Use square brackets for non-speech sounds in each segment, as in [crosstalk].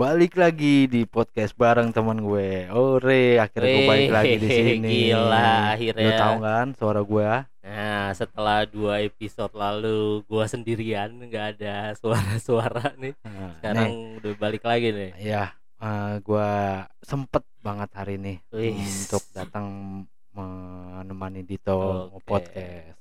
balik lagi di podcast bareng teman gue. Ore, akhirnya gue balik lagi di [laughs] sini. gila, akhirnya. Lu tahu kan suara gue? Nah, setelah dua episode lalu gua sendirian nggak ada suara-suara [laughs] nih. Nah, Sekarang udah balik lagi nih. nih, ya, eh, gue sempet banget hari ini untuk datang menemani Dito Oke. podcast.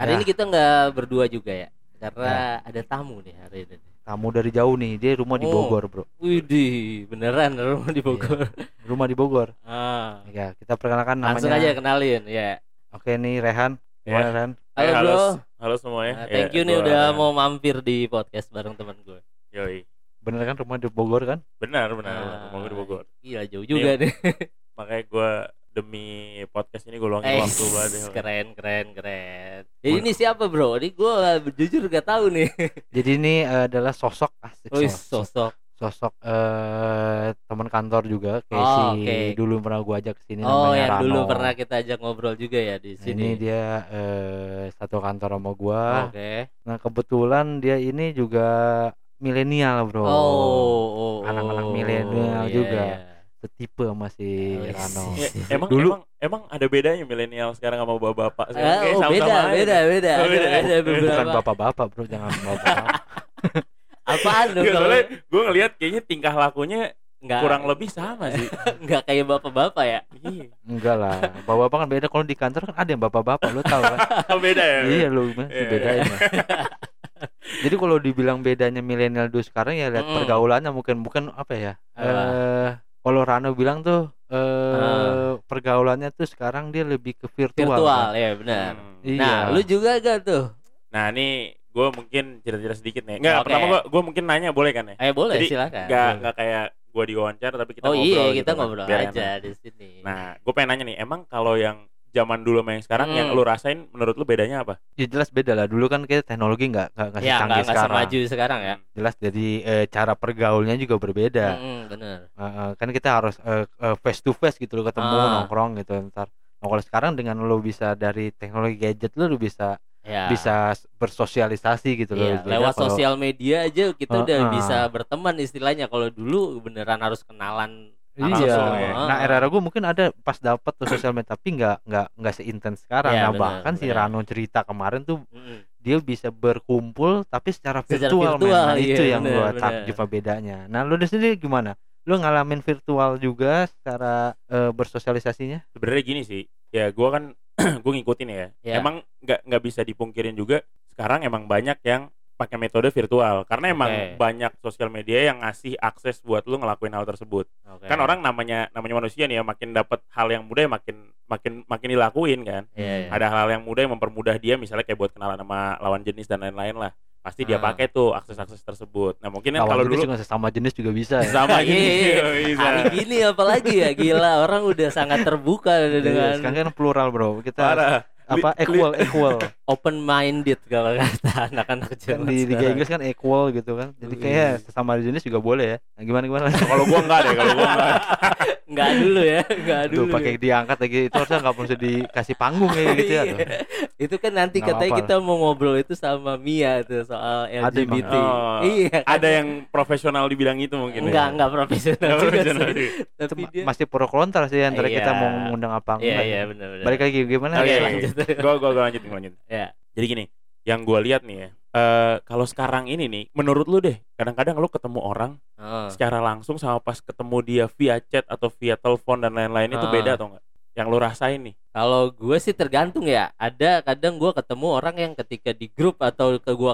Hari Ya. ini kita nggak berdua juga ya, karena ada tamu nih hari ini. Tamu dari jauh nih, dia rumah di Oh. Bogor, bro. Widih, beneran rumah di Bogor. Rumah di Bogor. Ah, Ya, kita perkenalkan namanya. langsung aja kenalin ya. Oke nih Rehan. Gimana, Rehan? Halo, halo, bro. halo semuanya. Nah, Ya, thank you nih gua- udah mau mampir di podcast bareng teman gue. Yoi. Bener kan rumah di Bogor kan? Benar, benar. Ah, Mau gue di Bogor. Iya jauh juga nih. Makanya gue demi podcast ini gue luangin Eh, waktu banget. ya. [laughs] keren keren keren. Jadi ini siapa bro? Ini gue jujur gak tahu nih. [laughs] Jadi ini eh, adalah sosok asik Wih, sosok. sosok. sosok eh teman kantor juga kayak Oh, si oke. dulu pernah gua ajak ke sini Oh, namanya yang Rano. dulu pernah kita ajak ngobrol juga ya di Nah, sini. ini dia eh, satu kantor sama gua. Oke. Nah, kebetulan dia ini juga milenial, Bro. Oh, oh, oh, Anak-anak oh, milenial iya, juga. iya. Setipe sama si Oh, iya. Rano. Ya, emang Dulu- emang emang ada bedanya milenial sekarang sama bapak-bapak sekarang kayak oh, beda, aja. beda, beda, Oh, ada, beda. ada beberapa. Bukan bapak-bapak, Bro, jangan bapak. [laughs] Apaan dong Nggak, kalau gue ngelihat kayaknya tingkah lakunya nggak kurang lebih sama sih. [laughs] nggak kayak bapak-bapak ya? Iya. Enggak lah. Bapak-bapak kan beda kalau di kantor kan ada yang bapak-bapak, lu tahu kan? [laughs] Oh, beda ya. iya lu mesti Iya, bedain lah. Jadi kalau dibilang bedanya milenial dulu sekarang ya lihat Mm-mm. pergaulannya mungkin bukan apa ya? Eh kalau Rano bilang tuh eh Ah. pergaulannya tuh sekarang dia lebih ke virtual. Virtual kan? ya benar. Hmm. Iya. Nah, lu juga gak tuh? Nah, ini gue mungkin cerita-cerita sedikit nih. Enggak, Oke. pertama gue gue mungkin nanya boleh kan ya? Eh boleh Jadi, silakan. Enggak enggak kayak gue diwawancara tapi kita oh ngobrol iya, gitu kita kan, ngobrol biar aja di sini. Nah, gue pengen nanya nih, emang kalau yang zaman dulu sama yang sekarang yang Hmm. lu rasain menurut lu bedanya apa? Ya jelas beda lah. Dulu kan kita teknologi nggak nggak nggak ya secanggih sekarang. semaju sekarang ya. Jelas jadi eh, cara pergaulnya juga berbeda. Mm-mm, bener. Eh, eh, kan kita harus eh, eh, face to face gitu loh ketemu Ah. nongkrong gitu ntar. Nah, kalau sekarang dengan lo bisa dari teknologi gadget lo, lo bisa Ya. bisa bersosialisasi gitu loh. Iya, Beda lewat kalau- sosial media aja kita udah Heeh. bisa berteman istilahnya. Kalau dulu beneran harus kenalan Iya. ya. Nah, era-era gue mungkin ada pas dapat tuh sosial media tapi nggak nggak nggak seintens sekarang. Iya, nah, benar, bahkan si benar. Rano cerita kemarin tuh Mm-mm. dia bisa berkumpul tapi secara Secara virtual, men. virtual, Nah, iya, itu yang benar, gua benar. takjub bedanya. Nah, lu di sini gimana? Lu ngalamin virtual juga secara eh, bersosialisasinya? Sebenarnya gini sih, ya gue kan [clears throat] gue ngikutin ya. Ya. Emang nggak nggak bisa dipungkirin juga sekarang emang banyak yang pakai metode virtual karena emang Oke. banyak sosial media yang ngasih akses buat lu ngelakuin hal tersebut. Oke. Kan orang namanya namanya manusia nih ya makin dapat hal yang mudah ya makin makin makin dilakuin kan. Iya, iya. Ada hal yang mudah yang mempermudah dia misalnya kayak buat kenalan sama lawan jenis dan lain-lain lah. Pasti dia Ah. pakai tuh akses-akses tersebut. Nah, mungkin kan Lawan kalau jenis dulu juga sesama jenis juga bisa ya. sama Iya, gini iya. bisa. Hari gini apalagi ya gila orang udah sangat terbuka Iya, dengan sekarang kan plural, Bro. Kita Parah. Apa equal equal. [laughs] open minded kalau kata anak-anak kan zaman di Liga. Inggris kan equal gitu kan. Jadi Wih. kayak sesama jenis juga boleh ya. Nah, gimana gimana? Kalau gua enggak deh, kalau gua enggak. [laughs] Nggak dulu ya, nggak Tuh dulu. pakai diangkat lagi itu harusnya nggak perlu dikasih panggung kayak gitu ya. tuh. [laughs] Iya. itu kan nanti Nggak katanya apa-apa. kita mau ngobrol itu sama Mia tuh soal Ada LGBT. emang. Oh, iya. kan? Ada yang profesional di bidang itu mungkin. ya? enggak enggak profesional Nggak juga profesional sih. sih. Itu Tapi dia masih pro kontra sih antara kita Iya. mau mengundang apa Iya enggak. iya ya. benar benar. Balik lagi gimana? Oke, Oke, lanjut. [laughs] Gua gua gua lanjutin, gua lanjutin. Ya. Jadi gini, yang gua lihat nih ya. eh kalau sekarang ini nih, menurut lu deh, kadang-kadang lu ketemu orang Oh. secara langsung sama pas ketemu dia via chat atau via telepon dan lain-lain itu Ah. beda atau enggak? Yang lu rasain nih. Kalau gue sih tergantung ya. Ada kadang gue ketemu orang yang ketika di grup atau ke gue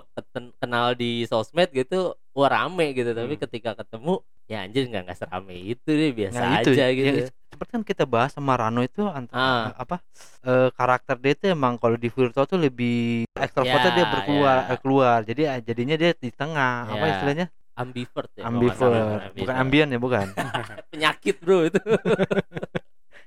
kenal di sosmed gitu, wah rame gitu. Tapi Hmm. ketika ketemu, ya anjir nggak nggak serame itu deh, biasa Nah, itu aja ya, seperti kan kita bahas sama Rano itu antara Ah. apa eh, karakter dia itu emang kalau di virtual tuh lebih ekstrovertnya Ya, dia berkeluar ya. eh, keluar. Jadi eh, jadinya dia di tengah. Apa Ya, istilahnya? Ambivert ya. kalau ambivert. bukan ambien ya bukan? [laughs] [laughs] Penyakit bro itu. [laughs]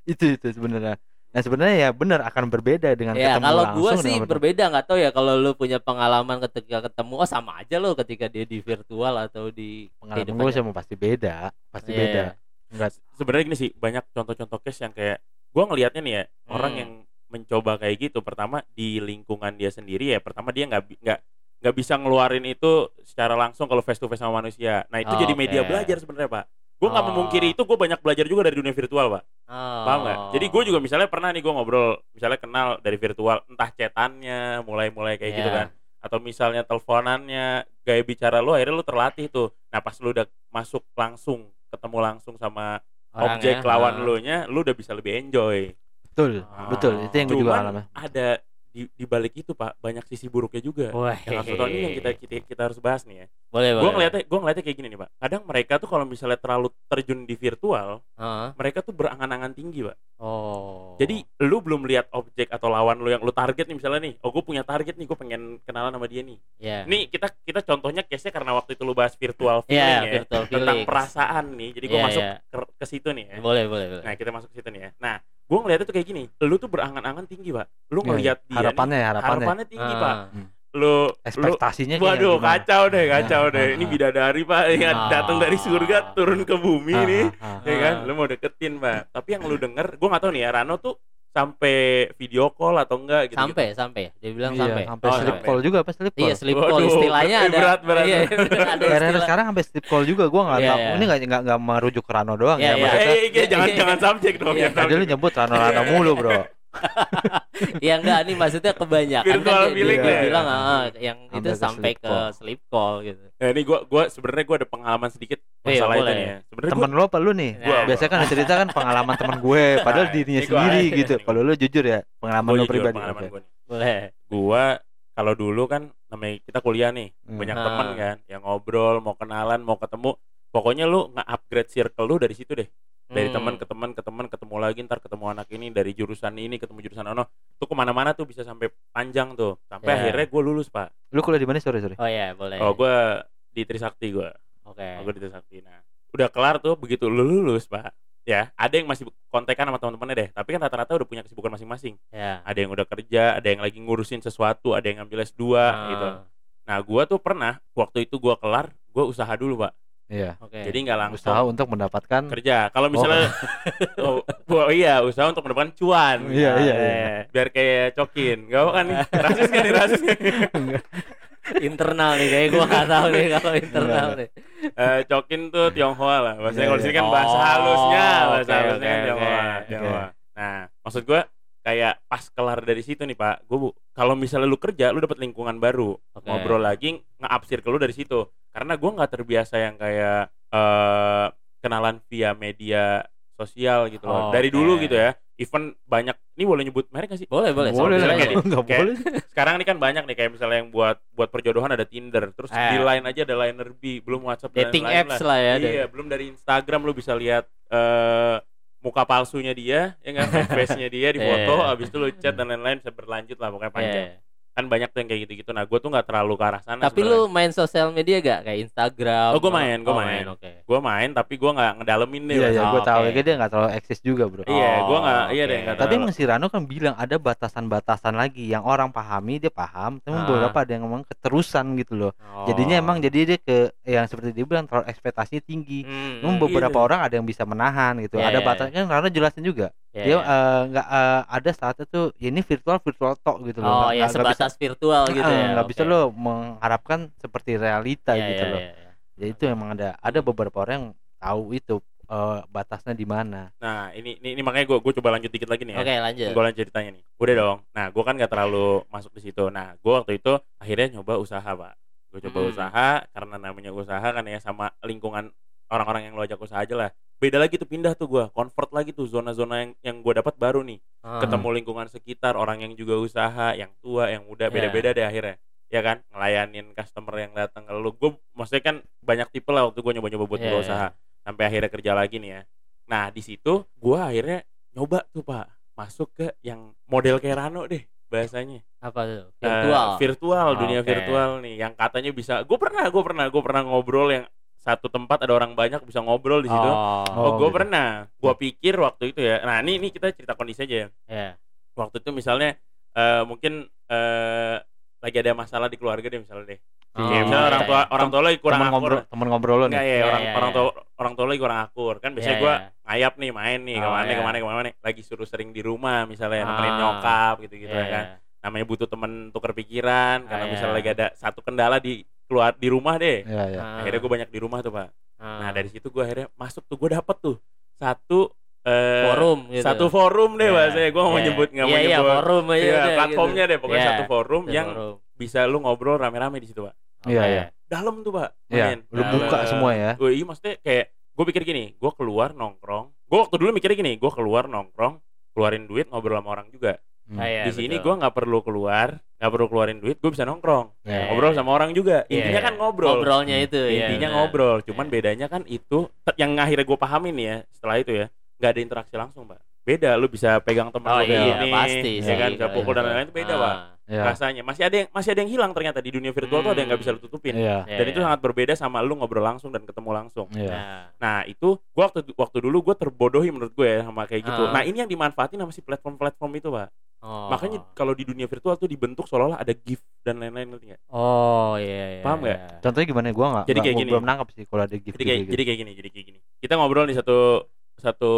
itu itu sebenarnya. Nah sebenarnya ya benar akan berbeda dengan ya ketemu kalau langsung gue dengan sih berbeda nggak tahu ya kalau lu punya pengalaman ketika ketemu oh sama aja lo ketika dia di virtual atau di pengalaman gue sama pasti beda pasti Iya. beda enggak Sebenarnya gini sih, banyak contoh-contoh case yang kayak gua ngelihatnya nih ya, orang Hmm. yang mencoba kayak gitu pertama di lingkungan dia sendiri ya, pertama dia nggak nggak nggak bisa ngeluarin itu secara langsung kalau face to face sama manusia. Nah itu Oh, jadi media oke. belajar sebenarnya pak. Gue nggak Oh. memungkiri itu, gue banyak belajar juga dari dunia virtual pak. Oh. Paham nggak? Jadi gue juga misalnya pernah nih gue ngobrol, misalnya kenal dari virtual, entah chatannya, mulai-mulai kayak gitu Iya. kan. Atau misalnya teleponannya, gaya bicara lu akhirnya lu terlatih tuh. Nah pas lu udah masuk langsung, ketemu langsung sama Orang objek ya, lawan ah. lu nya, lu udah bisa lebih enjoy. Betul, Oh. betul. Itu yang gue juga alami. ada di, di balik itu pak banyak sisi buruknya juga. Wah, Yang harus ini yang kita, kita kita harus bahas nih ya. boleh Gue boleh. ngeliatnya gue ngeliatnya kayak gini nih pak. Kadang mereka tuh kalau misalnya terlalu terjun di virtual, Heeh. mereka tuh berangan-angan tinggi pak. Oh. Jadi lu belum lihat objek atau lawan lu yang lu target nih misalnya nih. Oh gue punya target nih, gue pengen kenalan sama dia nih. ya. Nih kita kita contohnya case-nya karena waktu itu lu bahas virtual feeling Iya, ya. virtual Tentang feeling. perasaan nih. Jadi gue Iya, masuk iya. ke, ke situ nih ya. Boleh boleh boleh. Nah kita masuk ke situ nih ya. Nah gue ngeliatnya tuh kayak gini. Lu tuh berangan-angan tinggi pak. Lu Iya, ngeliat dia nih, harapannya ya, harapannya. harapannya tinggi Ah. pak. Lu lu Ekspektasinya kayak Waduh gimana? kacau deh kacau Ah, deh. ah, Ini ah. bidadari pak yang Ah. datang dari surga turun ke bumi Ah, nih. ah, ah. Ya kan, Ah. lu mau deketin pak. Tapi yang lu denger, gue nggak tahu nih ya Rano tuh sampai video call atau enggak gitu. Sampai sampai. Dia bilang Iya, sampai. sampai Oh, slip sampai. call juga apa slip call? Iya, sleep call Waduh, istilahnya [laughs] ada. berat, berat. Iya, [laughs] ada istilah. sekarang sampai slip call juga gua nggak Iya, tahu. iya. Ini nggak nggak nggak merujuk ke Rano doang Iya, ya. iya. Maksudnya Eh, eh, eh, jangan Iya. [laughs] jangan subjek dong. Iya. tadi lu nyebut Rano Rano mulu bro. Ya enggak nih maksudnya kebanyakan Virtual kan dia, feeling dia ya. bilang ah, yang itu Sampai ke sampai sleep ke call. sleep call gitu. Nah, ini gua gua sebenarnya gua ada pengalaman sedikit Iya, masalah itu nih ya. Sebenarnya Temen gua lu apa lu nih? Nah. Biasanya kan cerita kan pengalaman temen gue, [laughs] padahal Nah, dirinya gua sendiri aja gitu. nih. Kalau lu jujur ya, pengalaman gua lu jujur, pribadi. pengalaman Oke. gua nih. Boleh. Gua kalau dulu kan namanya kita kuliah nih, Hmm. banyak Ah. temen kan yang ngobrol, mau kenalan, mau ketemu. Pokoknya lu nge-upgrade circle lu dari situ deh. Dari Hmm. teman ke teman ke teman ketemu lagi ntar ketemu anak ini dari jurusan ini ketemu jurusan ono tuh ke mana-mana tuh bisa sampai panjang tuh sampai Ya. akhirnya gue lulus pak Lu kuliah di mana sorry sorry? Oh iya, boleh. oh gue di Trisakti gue Oke. oh, gue di Trisakti nah udah kelar tuh begitu lu lulus pak ya ada yang masih kontekan sama teman-temannya deh tapi kan rata-rata udah punya kesibukan masing-masing Ya. ada yang udah kerja ada yang lagi ngurusin sesuatu ada yang ngambil S2 Ah, gitu nah gue tuh pernah waktu itu gue kelar gue usaha dulu pak Iya. Oke. jadi nggak langsung Usaha untuk mendapatkan kerja. Kalau misalnya [laughs] oh, oh, iya usaha untuk mendapatkan cuan. Iya, iya, iya. Eh, Biar kayak cokin. Gak apa kan nih? Rasis kan rasis. internal nih kayak gua nggak tahu nih kalau internal nih. Eh, cokin tuh Tionghoa lah. Bahasanya Iya, kalau di sini kan iya. bahasa halusnya, Oh, bahasa oke, halusnya kan oke, Tionghoa. oke. Tionghoa. Nah, maksud gua kayak pas kelar dari situ nih Pak, gue bu, kalau misalnya lu kerja, lu dapat lingkungan baru, Oke. ngobrol lagi, nge-up circle lu dari situ. Karena gua nggak terbiasa yang kayak eh kenalan via media sosial gitu loh. Oh, dari dulu gitu ya. Even banyak, ini boleh nyebut merek gak sih? Boleh, boleh. boleh lah, kayak [laughs] boleh. nggak Kayak- boleh. Sekarang ini kan banyak nih kayak misalnya yang buat buat perjodohan ada Tinder, terus Eh. di line aja ada Liner B, belum WhatsApp dan Dating lain-lain apps lah ya. Iya, belum dari Instagram lu bisa lihat eh muka palsunya dia, ya kan, face-nya dia di [laughs] foto, Iya. habis itu lu chat dan lain-lain bisa berlanjut lah pokoknya panjang. Iya. Kan banyak tuh yang kayak gitu-gitu. Nah, gue tuh nggak terlalu ke arah sana. Tapi lu main sosial media gak kayak Instagram? Oh, gua main, gua Oh, main. Oke. gue main tapi gue nggak ngedalemin deh. Iya, iya, Oh, gue tahu. oke. Kayak dia nggak terlalu eksis juga, bro. Iya, gue nggak, Oh, iya deh nggak Tapi emang si Rano kan bilang ada batasan-batasan lagi yang orang pahami dia paham, tapi Ah. beberapa ada yang memang keterusan gitu loh. Oh. Jadinya emang jadi dia ke yang seperti dia bilang terlalu ekspektasinya tinggi. Hmm, Emang hmm. beberapa Iya. orang ada yang bisa menahan gitu. Iya, ada iya, batasnya kan Rano jelasin juga. Iya, dia iya. eh, nggak eh, ada saatnya tuh ya ini virtual virtual tok gitu loh. Oh ya nggak- nggak bisa- sebatas virtual gitu ya. nggak bisa lo mengharapkan seperti realita Iya, gitu iya, loh. iya, iya. Ya itu emang ada ada beberapa orang yang tahu itu eh, batasnya di mana. Nah, ini, ini ini makanya gue gue coba lanjut dikit lagi nih ya. Oke, lanjut. Gue lanjut ceritanya nih. Udah dong. Nah, gue kan gak terlalu masuk di situ. Nah, gue waktu itu akhirnya nyoba usaha, Pak. Gue coba Hmm. usaha karena namanya usaha kan ya sama lingkungan orang-orang yang lo ajak usaha aja lah. Beda lagi tuh pindah tuh gue, convert lagi tuh zona-zona yang yang gue dapat baru nih. Ah. Ketemu lingkungan sekitar, orang yang juga usaha, yang tua, yang muda, Iya. beda-beda deh akhirnya. Ya kan, ngelayanin customer yang datang ke lu. Gue maksudnya kan banyak tipe lah waktu gue nyoba-nyoba buat buka iya. usaha. Sampai akhirnya kerja lagi nih ya. Nah, di situ gue akhirnya nyoba tuh, Pak, masuk ke yang model kayak Rano deh bahasanya. Apa tuh? Eh, Virtual. virtual, Oh, dunia oke. virtual nih yang katanya bisa. Gue pernah, gue pernah, gue pernah ngobrol yang satu tempat ada orang banyak bisa ngobrol di situ. Oh, Oh, Oh, gue gitu. pernah. Gue pikir waktu itu ya. Nah, ini ini kita cerita kondisi aja ya. ya. Waktu itu misalnya eh, mungkin eh, lagi ada masalah di keluarga deh misalnya deh. Oh, Kayak misalnya orang iya. tua orang tua lagi kurang temen akur. ngobrol temen ngobrol nih. ya, Iya, orang iya, orang iya. tua orang tua lagi kurang akur. Kan biasanya Iya, gue ngayap nih main nih Oh, ke mana iya. ke mana ke mana lagi suruh sering di rumah misalnya nemenin Ah. nyokap gitu-gitu Iya, ya kan. iya. namanya butuh temen tuker pikiran karena Ah, misalnya iya. lagi ada satu kendala di keluar di rumah deh Iya, iya. Ah, akhirnya gue banyak di rumah tuh pak ah. nah dari situ gue akhirnya masuk tuh gue dapet tuh satu eh, forum gitu. satu forum deh Iya, bahasanya gue nggak mau iya. nyebut nggak mau Iya, iya, nyebut forum aja Iya, udah platformnya gitu. deh pokoknya Iya, satu forum satu yang forum. bisa lu ngobrol rame-rame di situ pak Iya, Oke. iya. dalam tuh pak Iya, main. lu buka semua ya. Gue iya maksudnya kayak gue pikir gini, gue keluar nongkrong. Gue waktu dulu mikirnya gini, gue keluar nongkrong, keluarin duit ngobrol sama orang juga. Hmm. Ah, iya, di sini gue nggak perlu keluar, nggak perlu keluarin duit, gue bisa nongkrong, Iya. ngobrol sama orang juga. Iya, Intinya iya. kan ngobrol. Ngobrolnya itu ya. Intinya benar. ngobrol. Cuman Iya. bedanya kan itu yang akhirnya gue pahamin ya setelah itu ya, nggak ada interaksi langsung, pak. Beda, lu bisa pegang temen Oh lu iya, gini, pasti ya kan, bisa Iya, pukul dan iya. lain-lain itu beda, Ah. pak. Iya. Rasanya masih ada yang masih ada yang hilang ternyata di dunia virtual tuh ada yang nggak bisa lu tutupin. Iya. Iya, Dan itu iya. sangat berbeda sama lu ngobrol langsung dan ketemu langsung. Iya. Nah, Nah itu gua waktu waktu dulu gue terbodohi menurut gue ya sama kayak gitu. Ah. Nah ini yang dimanfaatin sama si platform-platform itu pak. oh. Makanya kalau di dunia virtual tuh dibentuk seolah-olah ada gift dan lain-lain ngerti nggak? Oh iya iya. Paham nggak? iya. Contohnya gimana? Gua nggak Jadi nggak- kayak gua gini. belum nangkep sih kalau ada gift Jadi kayak gitu. jadi kayak gini, jadi kayak gini. Kita ngobrol di satu satu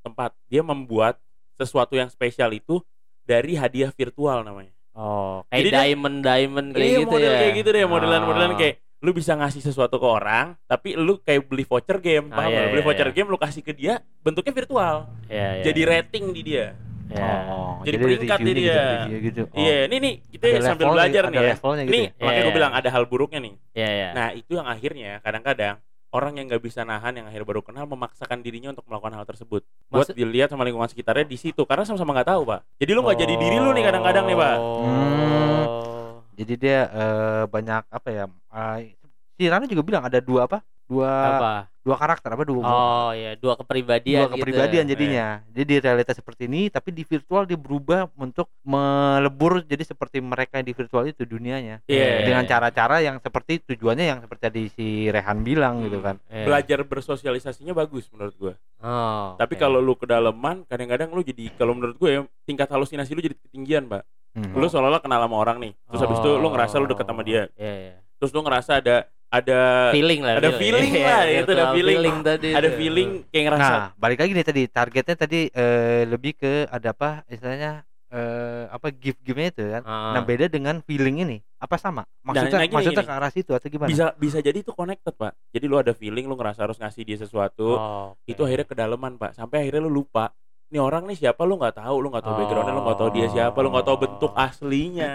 tempat. Dia membuat sesuatu yang spesial itu dari hadiah virtual namanya. Oh, kayak Jadi dia- diamond diamond kayak Iya, gitu model ya. kayak gitu deh, modelan-modelan Oh. kayak lu bisa ngasih sesuatu ke orang, tapi lu kayak beli voucher game, Ah, paham iya? Beli iya, voucher iya. game lu kasih ke dia, bentuknya virtual. Iya, iya. Jadi rating di dia. Iya. Oh, Jadi peringkat reviewnya dia. gitu, review gitu. Oh. Iya, ini nih kita Ada sambil belajar nih ya. gitu Nih, ya? makanya Iya, gue iya. bilang ada hal buruknya nih. Iya, iya. Nah, itu yang akhirnya kadang-kadang orang yang nggak bisa nahan yang akhirnya baru kenal memaksakan dirinya untuk melakukan hal tersebut. Buat Maksud- dilihat sama lingkungan sekitarnya di situ karena sama-sama nggak tahu, Pak. Jadi lu nggak jadi diri lu nih kadang-kadang nih, Pak. Oh. Jadi dia eh, banyak apa ya? eh, si Rano juga bilang ada dua apa? Dua Apa? dua karakter apa dua Oh iya, dua kepribadian dua kepribadian gitu. jadinya. Jadi di realitas seperti ini, tapi di virtual dia berubah untuk melebur jadi seperti mereka yang di virtual itu dunianya. Iya. Dengan cara-cara yang seperti tujuannya yang seperti tadi si Rehan bilang Hmm. gitu kan. Iya. Belajar bersosialisasinya bagus menurut gue. Oh. Tapi oke. kalau lu kedalaman, kadang-kadang lu jadi kalau menurut gue ya tingkat halusinasi lu jadi ketinggian, Pak. Hmm. Lu seolah-olah kenal sama orang nih. Terus habis itu lu ngerasa lu deket sama dia. Iya, iya. Terus lu ngerasa ada ada Feeling lah. ada feeling [laughs] lah, Iya, itu ada virtual feeling. tadi. ada itu. feeling kayak ngerasa Nah, balik lagi nih tadi targetnya tadi eh, lebih ke ada apa istilahnya eh, apa gift-giftnya itu kan. Ah. Nah, beda dengan feeling ini. Apa sama? Maksudnya nah, gini, maksudnya gini. ke arah situ atau gimana? bisa bisa jadi itu connected pak jadi lu ada feeling lu ngerasa harus ngasih dia sesuatu Oh, oke. itu akhirnya kedalaman pak sampai akhirnya lu lupa nih orang nih siapa lu nggak tahu lu nggak tahu Oh. backgroundnya lu nggak tahu dia siapa lu nggak tahu bentuk aslinya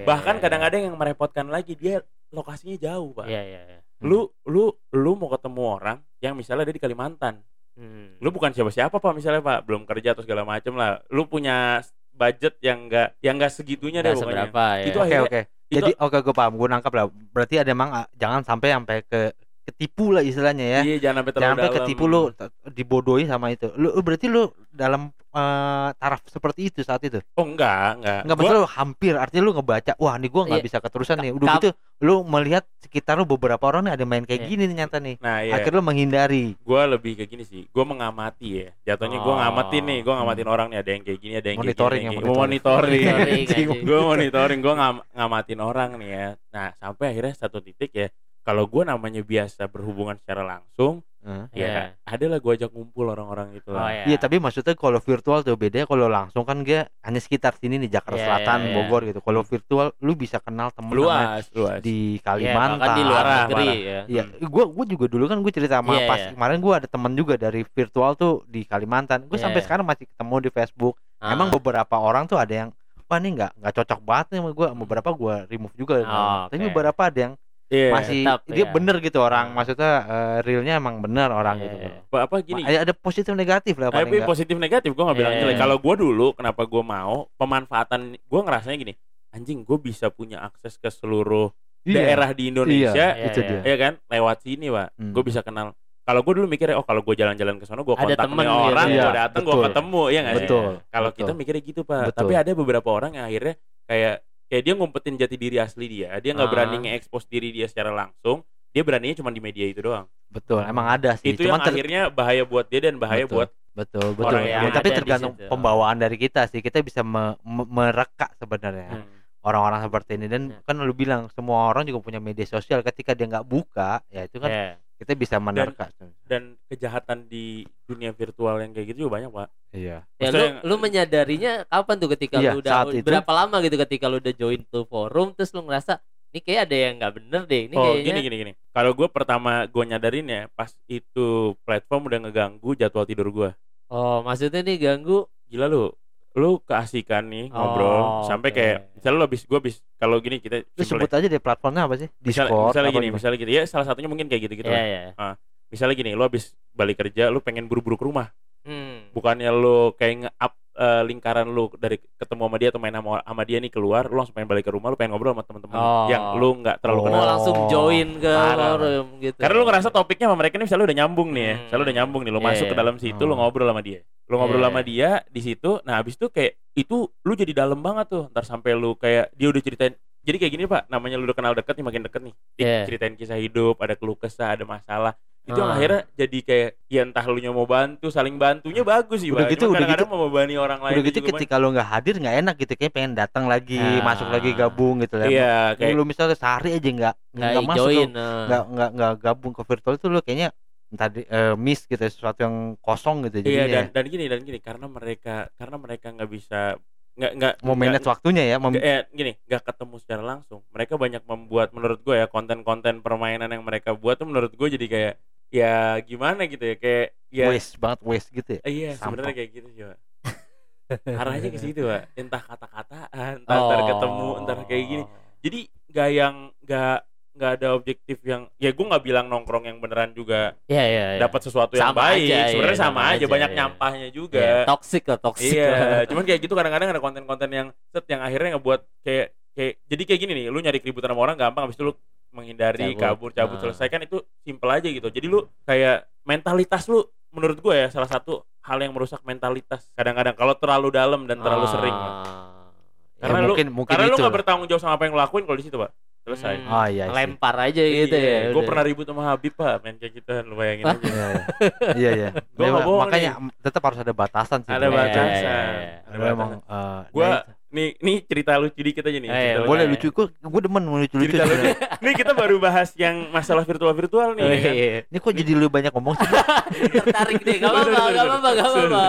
bahkan kadang-kadang yang merepotkan lagi dia lokasinya jauh pak Iya, iya, iya. lu lu lu mau ketemu orang yang misalnya ada di Kalimantan Hmm. lu bukan siapa-siapa pak misalnya pak belum kerja atau segala macem lah lu punya budget yang enggak yang enggak segitunya deh Nggak pokoknya seberapa ya. Itu Oke akhirnya- oke. itu- Jadi oke gue paham, gue nangkap lah. Berarti ada emang ah, jangan sampai sampai ke ketipu lah istilahnya ya. iya jangan sampai terlalu Jangan sampai dalam. ketipu lu dibodohi sama itu. Lu, berarti lu dalam eh, taraf seperti itu saat itu. oh enggak enggak Enggak Gua- betul hampir artinya lu ngebaca, wah nih gua nggak Iya. bisa keterusan nih. Udah Kap- gitu lu melihat sekitar lu beberapa orang nih ada main kayak Iya. gini nih nyata nih. nah iya Akhirnya lu menghindari. gue lebih kayak gini sih gue mengamati ya jatuhnya gue Oh. ngamatin nih gue ngamatin orang nih ada yang kayak gini ada yang Monitoring kayak ya, gini, yang kayak- monitoring. monitoring [laughs] gue monitoring gue ngam ngamatin orang nih ya nah sampai akhirnya satu titik ya kalau gue namanya biasa berhubungan secara langsung Heeh. ya Iya. ada lah gue ajak ngumpul orang-orang itu Oh, lah iya. Iya tapi maksudnya kalau virtual tuh beda kalau langsung kan dia hanya sekitar sini nih Jakarta Iya, Selatan, iya, iya. Bogor gitu. Kalau virtual lu bisa kenal temen luas luas di Iya, Kalimantan. bahkan di luar negeri ya. Iya, gua gua juga dulu kan gue cerita sama Iya, pas iya. kemarin gua ada temen juga dari virtual tuh di Kalimantan. Gue Iya, sampai iya. sekarang masih ketemu di Facebook. Ah. Emang beberapa orang tuh ada yang wah ini nggak nggak cocok banget nih sama gue. Beberapa gua remove juga. Oh, Tapi oke. beberapa ada yang Iya. masih tetap, dia iya. bener gitu orang. Maksudnya eh, realnya emang bener orang Iya, gitu. iya. apa, apa gini Ma- Ada positif negatif lah tapi positif negatif gue nggak bilang Iya. jelek kalau gue dulu kenapa gue mau pemanfaatan gue ngerasanya gini anjing gue bisa punya akses ke seluruh Iya. daerah di Indonesia Iya, itu iya. dia. ya kan lewat sini pak Hmm. gue bisa kenal kalau gue dulu mikirnya oh kalau gue jalan-jalan ke sana gue Ada kontak temen gitu orang ya. gue datang gue ketemu ya nggak sih kalau kita mikirnya gitu pak Betul. tapi ada beberapa orang yang akhirnya kayak kayak dia ngumpetin jati diri asli dia dia nggak Ah. berani nge-expose diri dia secara langsung dia beraninya cuma di media itu doang betul. Emang ada sih. itu Cuman yang ter- akhirnya bahaya buat dia dan bahaya Betul. buat betul betul. orang Ya, yang tapi ada di tergantung pembawaan dari kita sih. Kita bisa me- me- mereka sebenarnya. Hmm. orang-orang seperti ini dan Ya. kan lu bilang semua orang juga punya media sosial ketika dia nggak buka ya itu kan Iya. Kita bisa menerka dan kejahatan di dunia virtual yang kayak gitu juga banyak pak. Iya. Ya Maksudnya lu yang- lu menyadarinya kapan tuh ketika Iya, lu udah saat itu. berapa lama gitu ketika lu udah join tuh forum terus lu ngerasa ini kayak ada yang nggak bener deh ini oh kayaknya. gini gini gini. Kalau gue pertama gue nyadarin ya pas itu platform udah ngeganggu jadwal tidur gue oh maksudnya nih ganggu? Gila lu lu keasikan nih Oh, ngobrol sampai oke. kayak misalnya lu habis gue habis kalau gini kita lu sebut aja deh platformnya apa sih? Misalnya, Discord misalnya apa gini misalnya gitu. Ya salah satunya mungkin kayak gitu gitu Iya. Ya misalnya gini lu habis balik kerja lu pengen buru-buru ke rumah. Hmm. bukannya lu kayak nge-up eh, lingkaran lu dari ketemu sama dia atau main sama, sama dia nih keluar lu langsung pengen balik ke rumah lu pengen ngobrol sama temen-temen Oh. yang lu nggak terlalu Oh. kenal langsung join ke Parah. gitu karena lu ngerasa topiknya sama mereka nih misalnya lu udah nyambung nih ya Hmm. misalnya lu udah nyambung nih lu Iya, masuk ke iya. dalam situ lu Hmm. ngobrol sama dia lu ngobrol Iya. sama dia di situ nah habis itu kayak itu lu jadi dalam banget tuh ntar sampai lu kayak dia udah ceritain jadi kayak gini pak namanya lu udah kenal deket nih makin deket nih Dia Iya. ceritain kisah hidup ada keluh kesah ada masalah itu Ah. akhirnya jadi kayak ya entah lu mau bantu saling bantunya bagus sih Udah gitu, Cuma udah kadang-kadang mau membebani orang lain udah gitu ketika lu nggak hadir nggak enak gitu kayak pengen datang lagi Ah. masuk lagi gabung gitu ya iya Kayak lu misalnya sehari aja nggak nggak masuk nah. nggak nggak nggak gabung ke virtual itu lu kayaknya entah di, eh, miss gitu sesuatu yang kosong gitu Iya jadinya dan ya. dan gini dan gini karena mereka karena mereka nggak bisa nggak nggak mau manage waktunya ya mem- eh, gini nggak ketemu secara langsung mereka banyak membuat menurut gue ya konten-konten permainan yang mereka buat tuh menurut gue jadi kayak ya gimana gitu ya kayak ya waste banget waste gitu ya iya sebenarnya kayak gitu sih pak arahnya ke situ pak [laughs] entah kata-kataan entah ntar Oh. ketemu entar kayak gini jadi nggak yang nggak nggak ada objektif yang ya gue nggak bilang nongkrong yang beneran juga Iya iya. iya. dapat sesuatu yang Sama baik iya, sebenarnya sama, sama aja aja, banyak iya. nyampahnya juga Iya, toxic lah toxic. Iya, lah. [laughs] cuman kayak gitu kadang-kadang ada konten-konten yang set yang akhirnya ngebuat kayak kayak jadi kayak gini nih, lu nyari keributan sama orang gampang habis itu lu menghindari, Cabut. kabur, cabut, Ah. selesai kan itu simple aja gitu. Jadi lu kayak mentalitas lu menurut gue ya salah satu hal yang merusak mentalitas kadang-kadang kalau terlalu dalam dan terlalu sering. Pak. Ah. Karena Ya, lu mungkin mungkin Karena lu itu nggak lah. bertanggung jawab sama apa yang lu lakuin kalau di situ, Pak. Selesai. Hmm, Oh, iya sih. lempar aja gitu ya. Gue udah. pernah ribut sama Habib, Pak, main kayak gitu, lu bayangin Ah. aja. iya iya iya iya [laughs] Gua Memang- makanya tetap harus ada batasan sih Ada. Iya, batasan. iya, iya. Ada Karena emang batasan. Nah nih nih cerita lucu dikit aja nih. Eh, cerita boleh. lucu. kok gue demen mau lucu lucu Cerita lucu. [laughs] Nih kita baru bahas yang masalah virtual-virtual nih. Oh, ya kan? iya. ini kok jadi lu banyak ngomong sih [laughs] tertarik deh gak apa-apa gak apa-apa gak apa-apa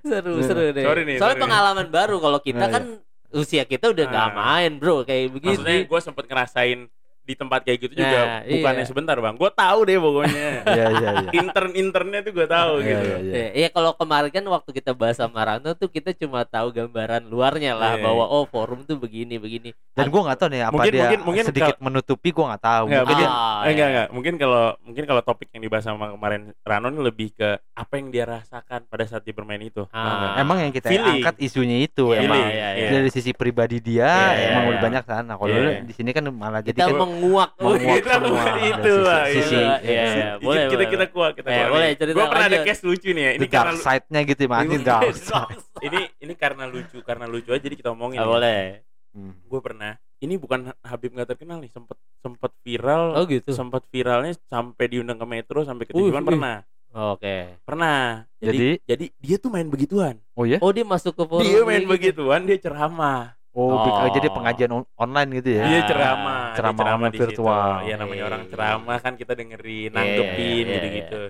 seru seru deh Sorry nih, soalnya sorry. pengalaman baru kalau kita Nah, kan usia kita udah nggak Ah. main bro kayak begini Maksudnya gue sempet ngerasain di tempat kayak gitu Nah, juga bukannya iya. sebentar bang gue tahu deh pokoknya [laughs] iya iya iya intern internnya tuh gue tahu Iya, gitu iya, iya. Iya, iya kalau kemarin kan waktu kita bahas sama Rano tuh kita cuma tahu gambaran luarnya lah Iya, bahwa oh forum tuh begini begini. dan gue nggak tahu nih apa Mungkin- dia mungkin- mungkin sedikit menutupi gue nggak tahu Nggak, mungkin mungkin- Ah, Eh, enggak iya. enggak mungkin kalau mungkin kalau topik yang dibahas sama kemarin Rano ini lebih ke apa yang dia rasakan pada saat dia bermain itu Ah. Emang yang kita Feeling. angkat isunya itu Iya, emang Feeling, iya, iya. dari sisi pribadi dia Iya, emang iya, lebih iya. banyak sana kalau Iya. di sini kan malah jadi Kita kan menguak. menguak Kita semua itu lah, sisi, sisi iya, iya. iya. Dikit boleh, kita boleh, kita kuat kita Eh, kuat boleh, cerita gue pernah ada case lucu nih ya ini the dark karena side-nya gitu ya makin [laughs] dark side. ini ini karena lucu karena lucu aja jadi kita omongin Ah, nih. boleh. Hmm. gue pernah ini bukan Habib nggak terkenal nih sempet sempet viral Oh gitu. sempet viralnya sampai diundang ke metro sampai ke wih. pernah Oke. pernah jadi, Jadi? jadi dia tuh main begituan oh ya Oh dia masuk ke forum. dia main gitu. begituan dia ceramah oh, Oh. jadi pengajian on- online gitu ya Ah, ceramah ceramah di situ. virtual. ya namanya orang Iya. ceramah kan kita dengerin Iya, nanggepin iya, gitu gitu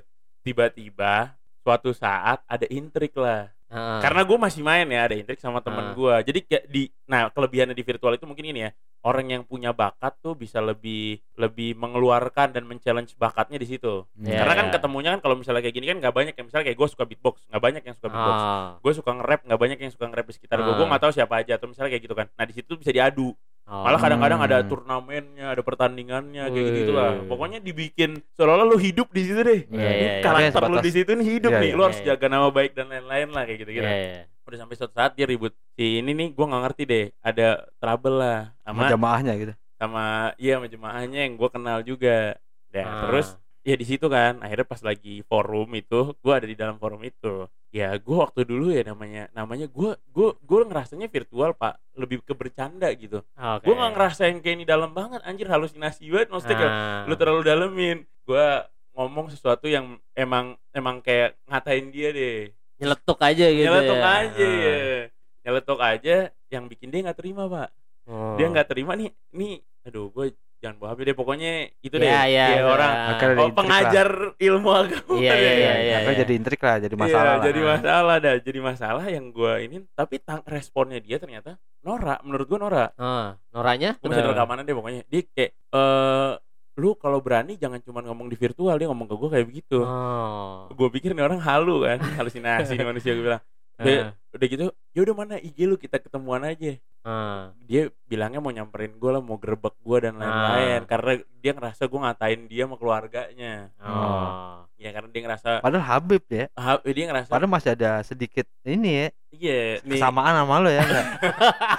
tiba-tiba suatu saat ada intrik lah Karena gue masih main ya ada intrik sama temen Ah. gue jadi kayak di nah kelebihannya di virtual itu mungkin ini ya orang yang punya bakat tuh bisa lebih lebih mengeluarkan dan men-challenge bakatnya di situ Iya, karena kan iya. ketemunya kan kalau misalnya kayak gini kan nggak banyak yang misalnya kayak gue suka beatbox nggak banyak yang suka beatbox Ah. gue suka nge-rap nggak banyak yang suka nge-rap di sekitar gue gue Ah. nggak tahu siapa aja atau misalnya kayak gitu kan nah di situ bisa diadu Oh. malah kadang-kadang ada Hmm. turnamennya ada pertandingannya kayak gitu gitulah pokoknya dibikin seolah-olah lu hidup di situ deh Iya, Iya, iya. iya. karakter Tapi lu di situ nih hidup Iya, nih iya. lu harus Iya, iya. jaga nama baik dan lain-lain lah kayak gitu gitu Iya, iya. udah sampai suatu saat dia ribut si ini nih gue nggak ngerti deh ada trouble lah sama jamaahnya gitu sama iya sama jemaahnya yang gue kenal juga dan Ah. terus ya di situ kan akhirnya pas lagi forum itu gue ada di dalam forum itu ya gue waktu dulu ya namanya namanya gue gue gue ngerasanya virtual pak lebih ke bercanda gitu Oke. gue nggak ngerasain kayak ini dalam banget anjir halusinasi banget maksudnya kayak Ah. lu terlalu dalemin gue ngomong sesuatu yang emang emang kayak ngatain dia deh nyeletuk aja gitu. nyeletuk ya. aja Ah. ya nyeletuk aja yang bikin dia nggak terima pak Oh. dia nggak terima nih nih aduh gue jangan bawa HP deh pokoknya itu Iya, deh iya, Kayak iya. orang Akhirnya ada oh, pengajar ilmu agama Iya, ya. iya, iya, Akhirnya iya. jadi intrik lah jadi Iya, masalah lah. jadi masalah dah jadi masalah yang gua ini tapi tang- responnya dia ternyata Nora menurut gua Nora Ah, Noranya? gue masih ada rekamannya deh pokoknya dia kayak eh lu kalau berani jangan cuma ngomong di virtual dia ngomong ke gue kayak begitu Oh. gue pikir nih orang halu kan halusinasi [laughs] nih manusia gue bilang udah, Ah, udah gitu ya udah mana IG lu kita ketemuan aja ah. dia bilangnya mau nyamperin gue lah mau gerbek gue dan lain-lain Ah. karena dia ngerasa gue ngatain dia sama keluarganya Oh. ya karena dia ngerasa Padahal Habib ya. ah, dia ngerasa Padahal masih ada sedikit ini ya iya nih kesamaan sama lo ya enggak? [laughs]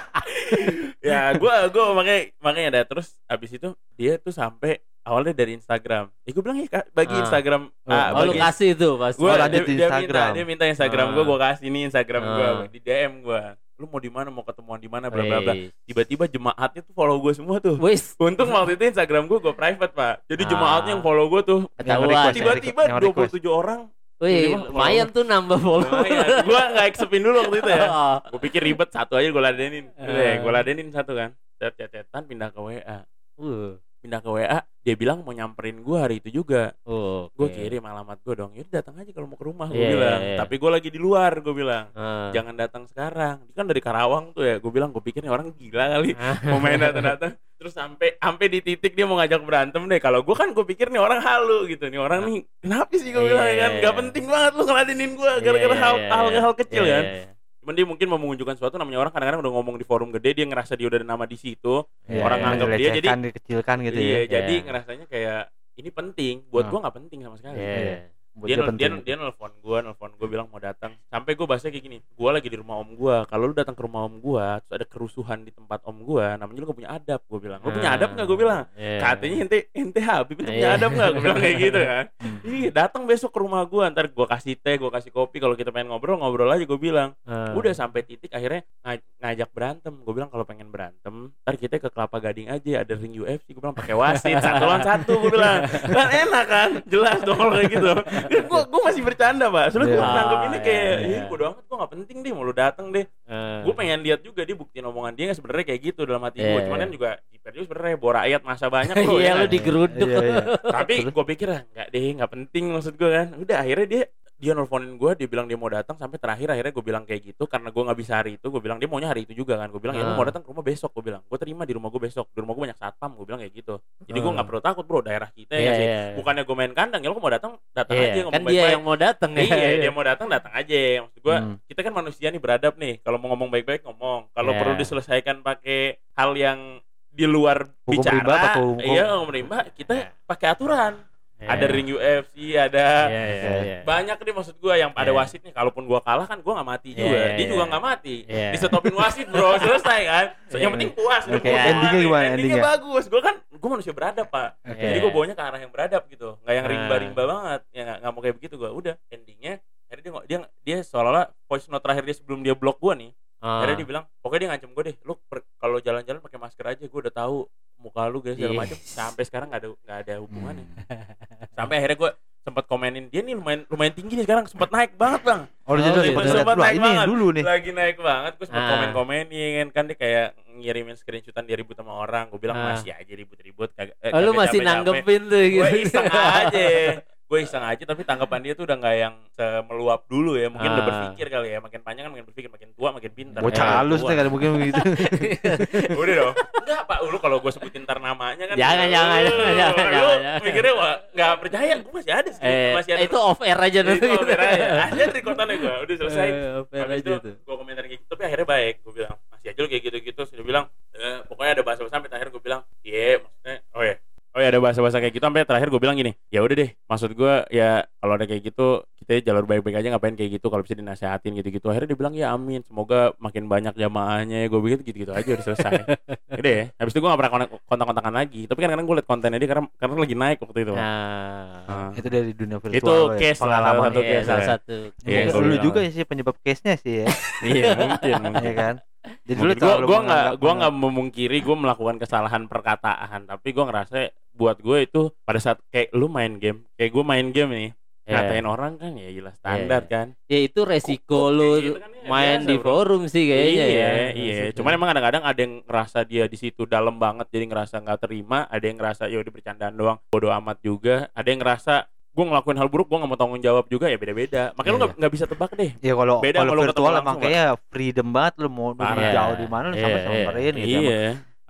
ya gue gue makanya makanya ada terus abis itu dia tuh sampai awalnya dari Instagram ya gue bilang ya Kak, bagi Ah. Instagram ah, Oh, lu bagi kasih itu pas. gue Oh, lanjut dia, di dia minta Instagram. dia minta Instagram Ah. gue gue kasih ini Instagram gue Ah. di DM gue lu mau di mana mau ketemuan di mana bla bla bla tiba-tiba jemaatnya tuh follow gue semua tuh Wis, untung waktu itu Instagram gue gue private pak jadi Ah. jemaatnya yang follow gue tuh tiba-tiba request, yang request. 27 orang Wih, lumayan tuh nambah follow. gue nggak acceptin dulu waktu itu ya [laughs] Oh. gue pikir ribet satu aja gue ladenin Udah, Ah. gue ladenin satu kan chat chat-chatan pindah ke WA Uh. Pindah ke WA dia bilang mau nyamperin gue hari itu juga Oh, gue oke. kirim alamat gue dong yaudah datang aja kalau mau ke rumah gue Iya, bilang iya, iya. tapi gue lagi di luar gue bilang Ah. jangan datang sekarang dia kan dari Karawang tuh ya gue bilang gue pikir nih orang gila kali Ah. [laughs] mau main datang-datang terus sampai sampai di titik dia mau ngajak berantem deh kalau gue kan gue pikir nih orang halu gitu nih orang nih kenapa sih gue Iya, bilang ya kan iya, gak iya. penting banget lu ngeladenin gue Iya, gara-gara iya, hal iya, hal iya. hal kecil Iya, kan iya, iya. Cuman dia mungkin mau mengunjukkan sesuatu namanya orang kadang-kadang udah ngomong di forum gede dia ngerasa dia udah ada nama di situ Iya, orang iya. nganggap dia jadi dikecilkan gitu iya, ya. jadi Iya. ngerasanya kayak ini penting buat Ah. gue nggak penting sama sekali Iya, iya. Dia dia dia dia nelfon gue nelfon gue bilang mau datang. Sampai gue bahasnya kayak gini gue lagi di rumah om gue kalau lu datang ke rumah om gue terus ada kerusuhan di tempat om gue namanya lu gak punya adab gue bilang. Lu punya adab nggak? gue bilang. Iya. katanya ente ente Habib itu punya Iya. adab nggak? Gue bilang kayak gitu [laughs] kan. Iya datang besok ke rumah gue ntar gue kasih teh gue kasih kopi. Kalau kita pengen ngobrol ngobrol aja gue bilang. Ah. udah sampai titik akhirnya ngaj- ngajak berantem. Gue bilang kalau pengen berantem ntar kita ke kelapa gading aja. Ada ring UFC gue bilang pakai wasit satu lawan satu gue bilang. Kan enak kan? Jelas dong kayak gitu [laughs] gue gue masih bercanda pak soalnya gue Iya. nganggep ini kayak Iya, iya iya. bodo amat gue gak penting deh mau lu datang deh Ah. gue pengen lihat juga dia buktiin omongan dia sebenarnya kayak gitu dalam hati gue Iya, cuman iya. kan juga jiper juga sebenarnya bor rakyat masa banyak [laughs] bro Iya, ya lu digeruduk. Iya, iya. tapi gue pikir ah nggak deh nggak penting maksud gue kan udah akhirnya dia dia nelfonin gue dia bilang dia mau datang sampai terakhir akhirnya gue bilang kayak gitu karena gue nggak bisa hari itu gue bilang dia maunya hari itu juga kan gue bilang ya lu Ah. mau datang ke rumah besok gue bilang gue terima di rumah gue besok di rumah gue banyak satpam gue bilang kayak gitu jadi gue Ah. nggak perlu takut bro daerah kita Iya, ya sih iya, iya. bukannya gue main kandang ya lu mau datang datang Iya, aja kan dia baik-baik yang mau datang ya. iya dia mau datang datang aja maksud gue Hmm. kita kan manusia nih beradab nih kalau mau ngomong baik-baik ngomong kalau Iya. perlu diselesaikan pakai hal yang di luar Hukum bicara rimba apa hukum- iya hukum rimba kita Iya. pakai aturan Iya. ada ring UFC ada Iya, iya, iya. banyak nih maksud gua yang ada Iya. wasit nih kalaupun gua kalah kan gua nggak mati Iya, juga iya, dia iya. juga nggak mati Iya. disetopin wasit bro [laughs] selesai kan so, yang Iya. penting puas Oke, puas. endingnya gimana, endingnya endingnya? bagus gua kan gua manusia beradab pak Oke. jadi gua bawanya ke arah yang beradab gitu nggak yang Nah. rimba-rimba banget ya nggak mau kayak begitu gua udah endingnya akhirnya dia dia dia seolah-olah voice note terakhir dia sebelum dia blok gua nih Ah. akhirnya dia bilang pokoknya dia ngancem gue deh lu per- kalau jalan-jalan pakai masker aja gue udah tahu muka lu guys segala Iya. macam sampai sekarang nggak ada nggak ada hubungannya sampai akhirnya gue sempat komenin dia nih lumayan lumayan tinggi nih sekarang sempat naik banget bang Oh, jadi Oh, sempat gitu. lihat Sempat naik Ini banget. dulu nih. lagi naik banget gue sempat Ah. komen-komenin kan dia kayak ngirimin screenshotan dia ribut sama orang gue bilang Ah. masih aja ribut-ribut kagak eh, Oh, lu masih nanggepin tuh gitu. gue iseng aja gue iseng aja tapi tanggapan dia tuh udah nggak yang semeluap dulu ya. Mungkin udah Ah. berpikir kali ya makin panjang kan makin berpikir makin tua makin pintar Bocah Ya, halus nih kan mungkin begitu. [laughs] udah dong. Enggak pak. Lu kalau gue sebutin ntar namanya kan Jangan, lu- jangan, jangan, lu jangan, jangan. mikirnya wah nggak percaya. Gue masih ada sih Eh, masih ada itu off air aja itu nanti. kamera ya ada rekordannya gue udah selesai. Eh, off air Habis aja itu gue komentar kayak gitu tapi akhirnya baik. Gue bilang masih aja lu kayak gitu-gitu. Sudah bilang eh, pokoknya ada bahasa-bahasa sampai terakhir gue bilang iya maksudnya oh ya oh ya ada bahasa-bahasa kayak gitu sampai terakhir gue bilang gini ya udah deh maksud gue ya kalau ada kayak gitu kita jalur baik-baik aja ngapain kayak gitu kalau bisa dinasehatin gitu-gitu akhirnya dia bilang ya amin semoga makin banyak jamaahnya gue begitu gitu-gitu aja udah selesai [laughs] Udah ya habis itu gue gak pernah kontak- kontak-kontakan lagi tapi kan kadang gue liat kontennya dia karena karena lagi naik waktu itu Nah, Ah. itu dari dunia virtual. itu ya, case pengalaman. salah satu iya, case salah ya. satu. Iya, dulu juga sih penyebab case-nya sih ya. iya mungkin mungkin [laughs] Iya kan? Jadi gua terlalu gua nggak gua nggak memungkiri gue melakukan kesalahan perkataan tapi gue ngerasa buat gue itu pada saat kayak lu main game kayak gue main game nih Ya. ngatain orang kan ya jelas standar Iya. kan ya itu resiko lu gitu kan ya, main biasa, di bro. forum sih kayaknya iya, ya iya. Maksudnya. Cuman emang kadang-kadang ada yang ngerasa dia di situ dalam banget jadi ngerasa nggak terima, ada yang ngerasa ya udah bercandaan doang, bodoh amat juga, ada yang ngerasa gue ngelakuin hal buruk gue nggak mau tanggung jawab juga ya beda-beda. Makanya lu Iya. nggak nggak bisa tebak deh. Ya kalau Beda kalau virtual emang Pak. kayak freedom banget lu mau Parah. jauh di mana lu Iya, sampai iya. samperin gitu. Iya.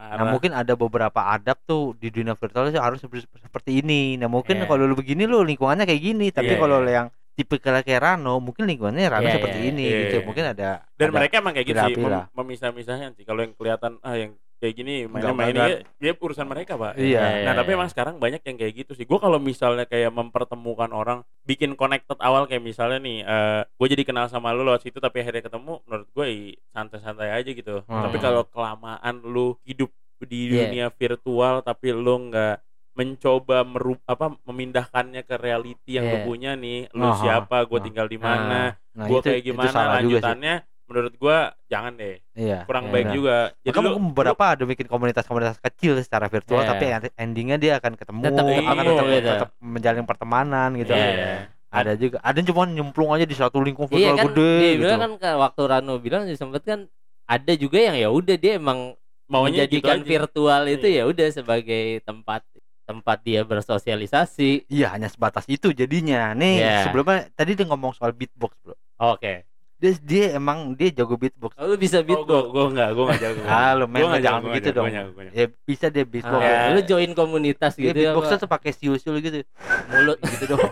Nah mungkin ada beberapa adab tuh di dunia virtual sih harus seperti, ini. Nah mungkin Iya. kalau lu begini lu lingkungannya kayak gini, tapi Iya, kalau iya. yang tipe kayak Rano mungkin lingkungannya Rano Iya, seperti iya, ini iya, gitu. Mungkin ada dan ada- mereka emang kayak gitu sih, mem- memisah-misahkan sih. Kalau yang kelihatan ah yang kayak gini mainnya enggak. mainnya ya urusan mereka pak. Iya. Nah tapi emang sekarang banyak yang kayak gitu sih. Gue kalau misalnya kayak mempertemukan orang, bikin connected awal kayak misalnya nih, gue jadi kenal sama lu lewat situ tapi akhirnya ketemu, menurut gue santai-santai aja gitu. Hmm. Tapi kalau kelamaan lu hidup di Iya. dunia virtual tapi lu nggak mencoba meru apa memindahkannya ke reality yang lu Iya. punya nih, lu Aha, siapa, gue aha. tinggal di mana, nah, gue kayak gimana salah juga sih. lanjutannya, menurut gue jangan deh, Iya. kurang Iya, baik benar. juga. Jadi Maka lu, beberapa ada bikin komunitas-komunitas kecil secara virtual Iya. tapi endingnya dia akan ketemu, Tetap akan ketemu tetap, gitu. tetap menjalin pertemanan gitu. Iya. Ada juga, ada cuma nyemplung aja di satu lingkup Iya virtual kan gede dia gitu. bilang kan ke- waktu Rano bilang sempet kan ada juga yang ya udah dia emang maunya gitu menjadikan aja. virtual itu Iya. ya udah sebagai tempat tempat dia bersosialisasi. Iya, hanya sebatas itu jadinya. Nih, Iya. sebelumnya tadi dia ngomong soal beatbox, Bro. Oke. Dia, dia emang dia jago beatbox. Oh, lu bisa Oh, gue beatbox. gue nggak gue nggak jago. Ah, lu Gua lu nggak jangan jago, begitu gua dong. nggak jago, gua nggak Ya bisa dia beatbox. Ah, Ya. Lu join komunitas Dia gitu ya. beatboxnya tuh pakai siul-siul gitu. mulut Gitu dong. [laughs]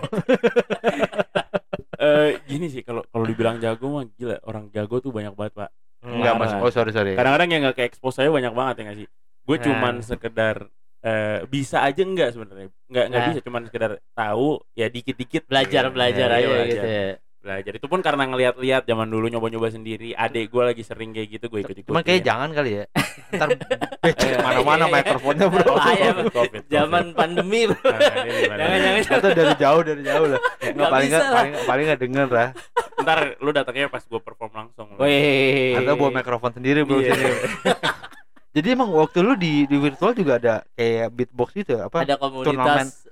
Eh, gini sih kalau kalau dibilang jago mah gila orang jago tuh banyak banget pak. Enggak, Mas. Parah. Oh, sorry, sorry. Kadang-kadang yang nggak ke expose saya banyak banget ya nggak sih. Gue Nah. cuman sekedar eh, bisa aja enggak sebenarnya. Nggak nggak Nah. bisa cuman sekedar tahu ya dikit-dikit belajar belajar Iya, aja belajar. gitu ya. Belajar. Itu pun karena ngeliat-liat zaman dulu nyoba-nyoba sendiri. Adek gue lagi sering kayak gitu gue ikut-ikutin. Cuman kayak jangan kali ya. [laughs] Ntar becek mana-mana Iya, iya. mikrofonnya, Bro. Bahaya, Covid, Covid, Zaman pandemi, Bro. Covid. Nah? Jangan-jangan Atau dari jauh, dari jauh lah. Nggak, paling nggak paling paling nggak denger lah. Ntar lu datangnya pas gue perform langsung. Wih. Atau bawa mikrofon sendiri, Bro. Iya. sini. [laughs] Jadi emang waktu lu di di virtual juga ada kayak beatbox gitu apa? ada komunitas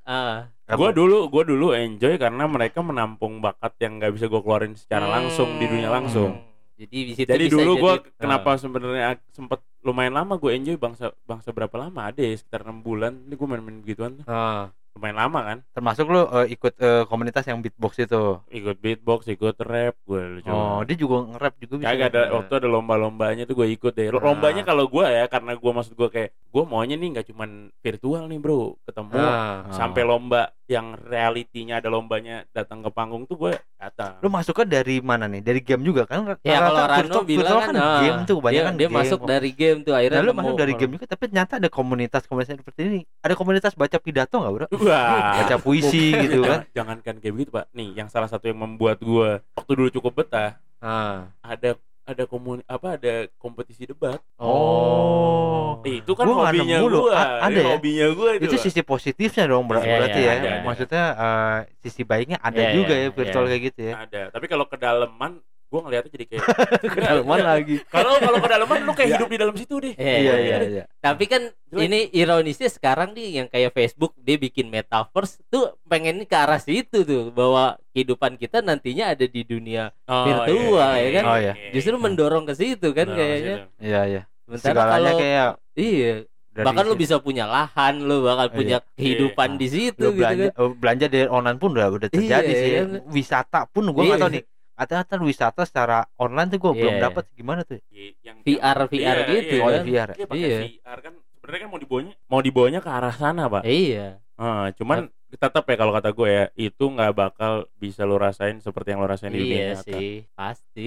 Gue dulu gue dulu enjoy karena mereka menampung bakat yang nggak bisa gue keluarin secara langsung di dunia langsung. Hmm. Jadi di situ Jadi dulu gue kenapa sebenarnya sempet lumayan lama gue enjoy bangsa bangsa berapa lama ada ya sekitar enam bulan ini gue main-main begituan Ah. Lumayan lama kan Termasuk lu eh, ikut eh, komunitas yang beatbox itu. ikut beatbox ikut rap gue Oh, dia juga nge-rap juga bisa. Kagak ada waktu ada lomba-lombanya tuh gue ikut deh. Lombanya Ah. kalau gue ya karena gue maksud gue kayak gue maunya nih nggak cuman virtual nih bro, ketemu Ah. sampai lomba yang realitinya ada lombanya datang ke panggung tuh gue datang. Lu masuknya dari mana nih? Dari game juga kan? Ya kalau Rano virtual- bilang virtual kan, kan ah, game tuh dia, kebanyakan dia game. masuk dari game tuh akhirnya Nah, lu masuk dari game juga, tapi ternyata ada komunitas-komunitas seperti ini. Ada komunitas baca pidato nggak, bro? [laughs] Wah. Baca puisi gitu kan? Jangan- Jangankan kayak begitu pak. Nih yang salah satu yang membuat gue waktu dulu cukup betah Ah. ada ada komuni apa ada kompetisi debat. Oh. Eh, itu kan Gua hobinya gue. A- ada ya? Hobinya gue itu. Itu sisi positifnya dong ber- Iya, berarti iya, ya. ada, ada. Maksudnya eh, sisi baiknya ada Iya, juga iya, ya virtual iya. kayak gitu ya. ada. Tapi kalau kedalaman gue ngeliatnya jadi kayak [laughs] Kedalaman lagi. Kalau kalau kedalaman lu kayak Ya. hidup di dalam situ deh. Iya, Iya, iya, iya, iya. iya. Tapi kan Jelek. ini ironisnya sekarang nih yang kayak Facebook dia bikin metaverse tuh pengen ke arah situ tuh bahwa kehidupan kita nantinya ada di dunia Oh, Virtual, ya kan? Oh, iya. justru mendorong ke situ kan Nah, kayaknya. Iya, iya. Sementara Segalanya kalau kayak iya dari bahkan lu bisa punya lahan, lu bakal Iya. punya kehidupan Iya. di situ lu gitu belanja kan. belanja dari online pun udah udah terjadi Iya, sih. iya. Wisata pun gua nggak Iya. tahu nih. Ternyata wisata secara online tuh gua belum Iya. dapat gimana tuh. yang VR VR Iya, gitu iya. Oh, kan. VR. Iya, pakai Iya. VR kan sebenarnya kan mau dibawanya mau dibawanya ke arah sana, Pak. Iya. Ah, cuman tetap ya kalau kata gue ya, itu nggak bakal bisa lo rasain seperti yang lo rasain di dunia Iya nyata. sih, pasti.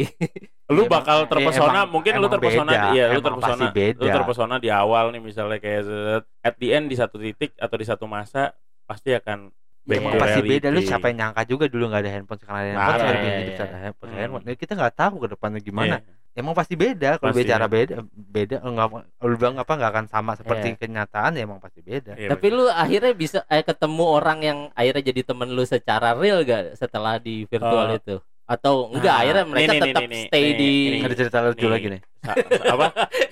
Lu Emang- bakal eh, terpesona, emang- mungkin lu emang terpesona beda, iya, lu terpesona. pasti beda. Lu terpesona di awal nih misalnya kayak at the end di satu titik atau di satu masa pasti akan Back emang to pasti beda lu siapa yang nyangka juga dulu nggak ada handphone sekarang ada handphone Parah, sekarang iya, hidup secara handphone Hmm. handphone. Ya, kita nggak tahu ke depannya gimana Iya. emang pasti beda kalau bicara ya. beda beda enggak lu bilang apa nggak akan sama seperti Iya. kenyataan ya emang pasti beda Iya, Tapi lu akhirnya bisa eh, ketemu orang yang akhirnya jadi temen lu secara real gak setelah di virtual Eh, itu? Atau enggak nah, akhirnya mereka nih, tetap nih, nih, stay nih, di nih. ada cerita lucu lagi nih apa?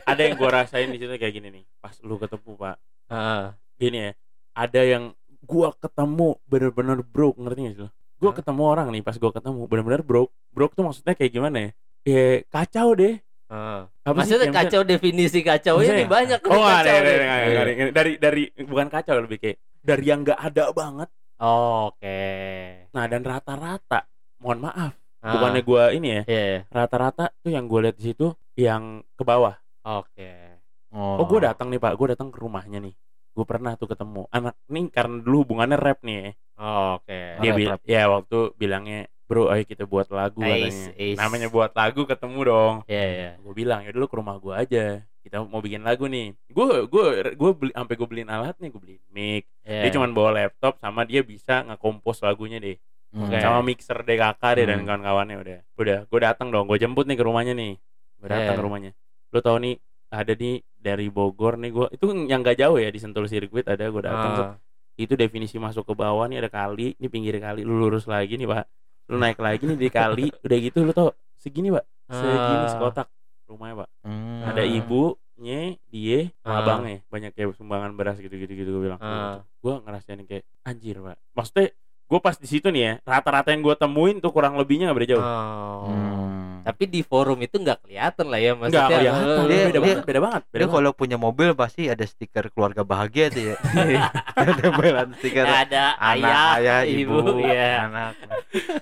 Ada yang gua rasain di situ kayak gini nih. Pas lu ketemu, Pak. Ah, Gini ya. Ada yang gua ketemu bener-bener broke, ngerti gak sih lu? gue Hah? ketemu orang nih pas gue ketemu bener-bener broke broke tuh maksudnya kayak gimana ya ya kacau deh sih? Maksudnya Kayak kacau definisi kacau ini banyak Oh, kacau ada, ada, ada, ada, ada, ada. dari dari bukan kacau lebih kayak dari yang nggak ada banget. Oke. Nah dan rata-rata, mohon maaf, Ah, bukannya gue ini ya, Iya. iya. rata-rata tuh yang gue lihat di situ yang ke bawah. Oke. Oh, gue datang nih pak, gue datang ke rumahnya nih. Gue pernah tuh ketemu anak nih karena dulu hubungannya rap nih. ya. Oke. Dia Rap, bil- rap. ya waktu bilangnya bro, ayo kita buat lagu Ais, katanya. ais. Namanya buat lagu ketemu dong. Iya, iya. gue bilang ya dulu ke rumah gue aja kita mau bikin lagu nih gue gue gue beli sampai gue beliin alat nih gue beliin mic Iya. dia cuma bawa laptop sama dia bisa ngekompos lagunya deh Hmm. Oke. sama mixer DKK deh dan Hmm. kawan-kawannya udah udah gue datang dong gue jemput nih ke rumahnya nih gue datang Iya. ke rumahnya lo tau nih ada nih dari Bogor nih gue itu yang gak jauh ya di Sentul Sirkuit ada gue datang Ah. itu definisi masuk ke bawah nih ada kali ini pinggir kali lu lurus lagi nih pak lu naik lagi nih di kali [laughs] udah gitu lu tau segini pak segini Ah. sekotak rumahnya pak Hmm. ada ibunya dia Ah. abangnya banyak kayak sumbangan beras gitu gitu gitu gue bilang Ah. gue ngerasain kayak anjir pak maksudnya gue pas di situ nih ya rata-rata yang gue temuin tuh kurang lebihnya nggak beda jauh Oh. Hmm. Tapi di forum itu nggak kelihatan lah ya nggak maksudnya. kelihatan lu- Dia- beda dia- banget beda banget beda Dia banget kalau punya mobil pasti ada stiker keluarga bahagia tuh ya. [laughs] Tempelan stiker ada anak, ayah, ayah, ibu, ibu, ya. anak.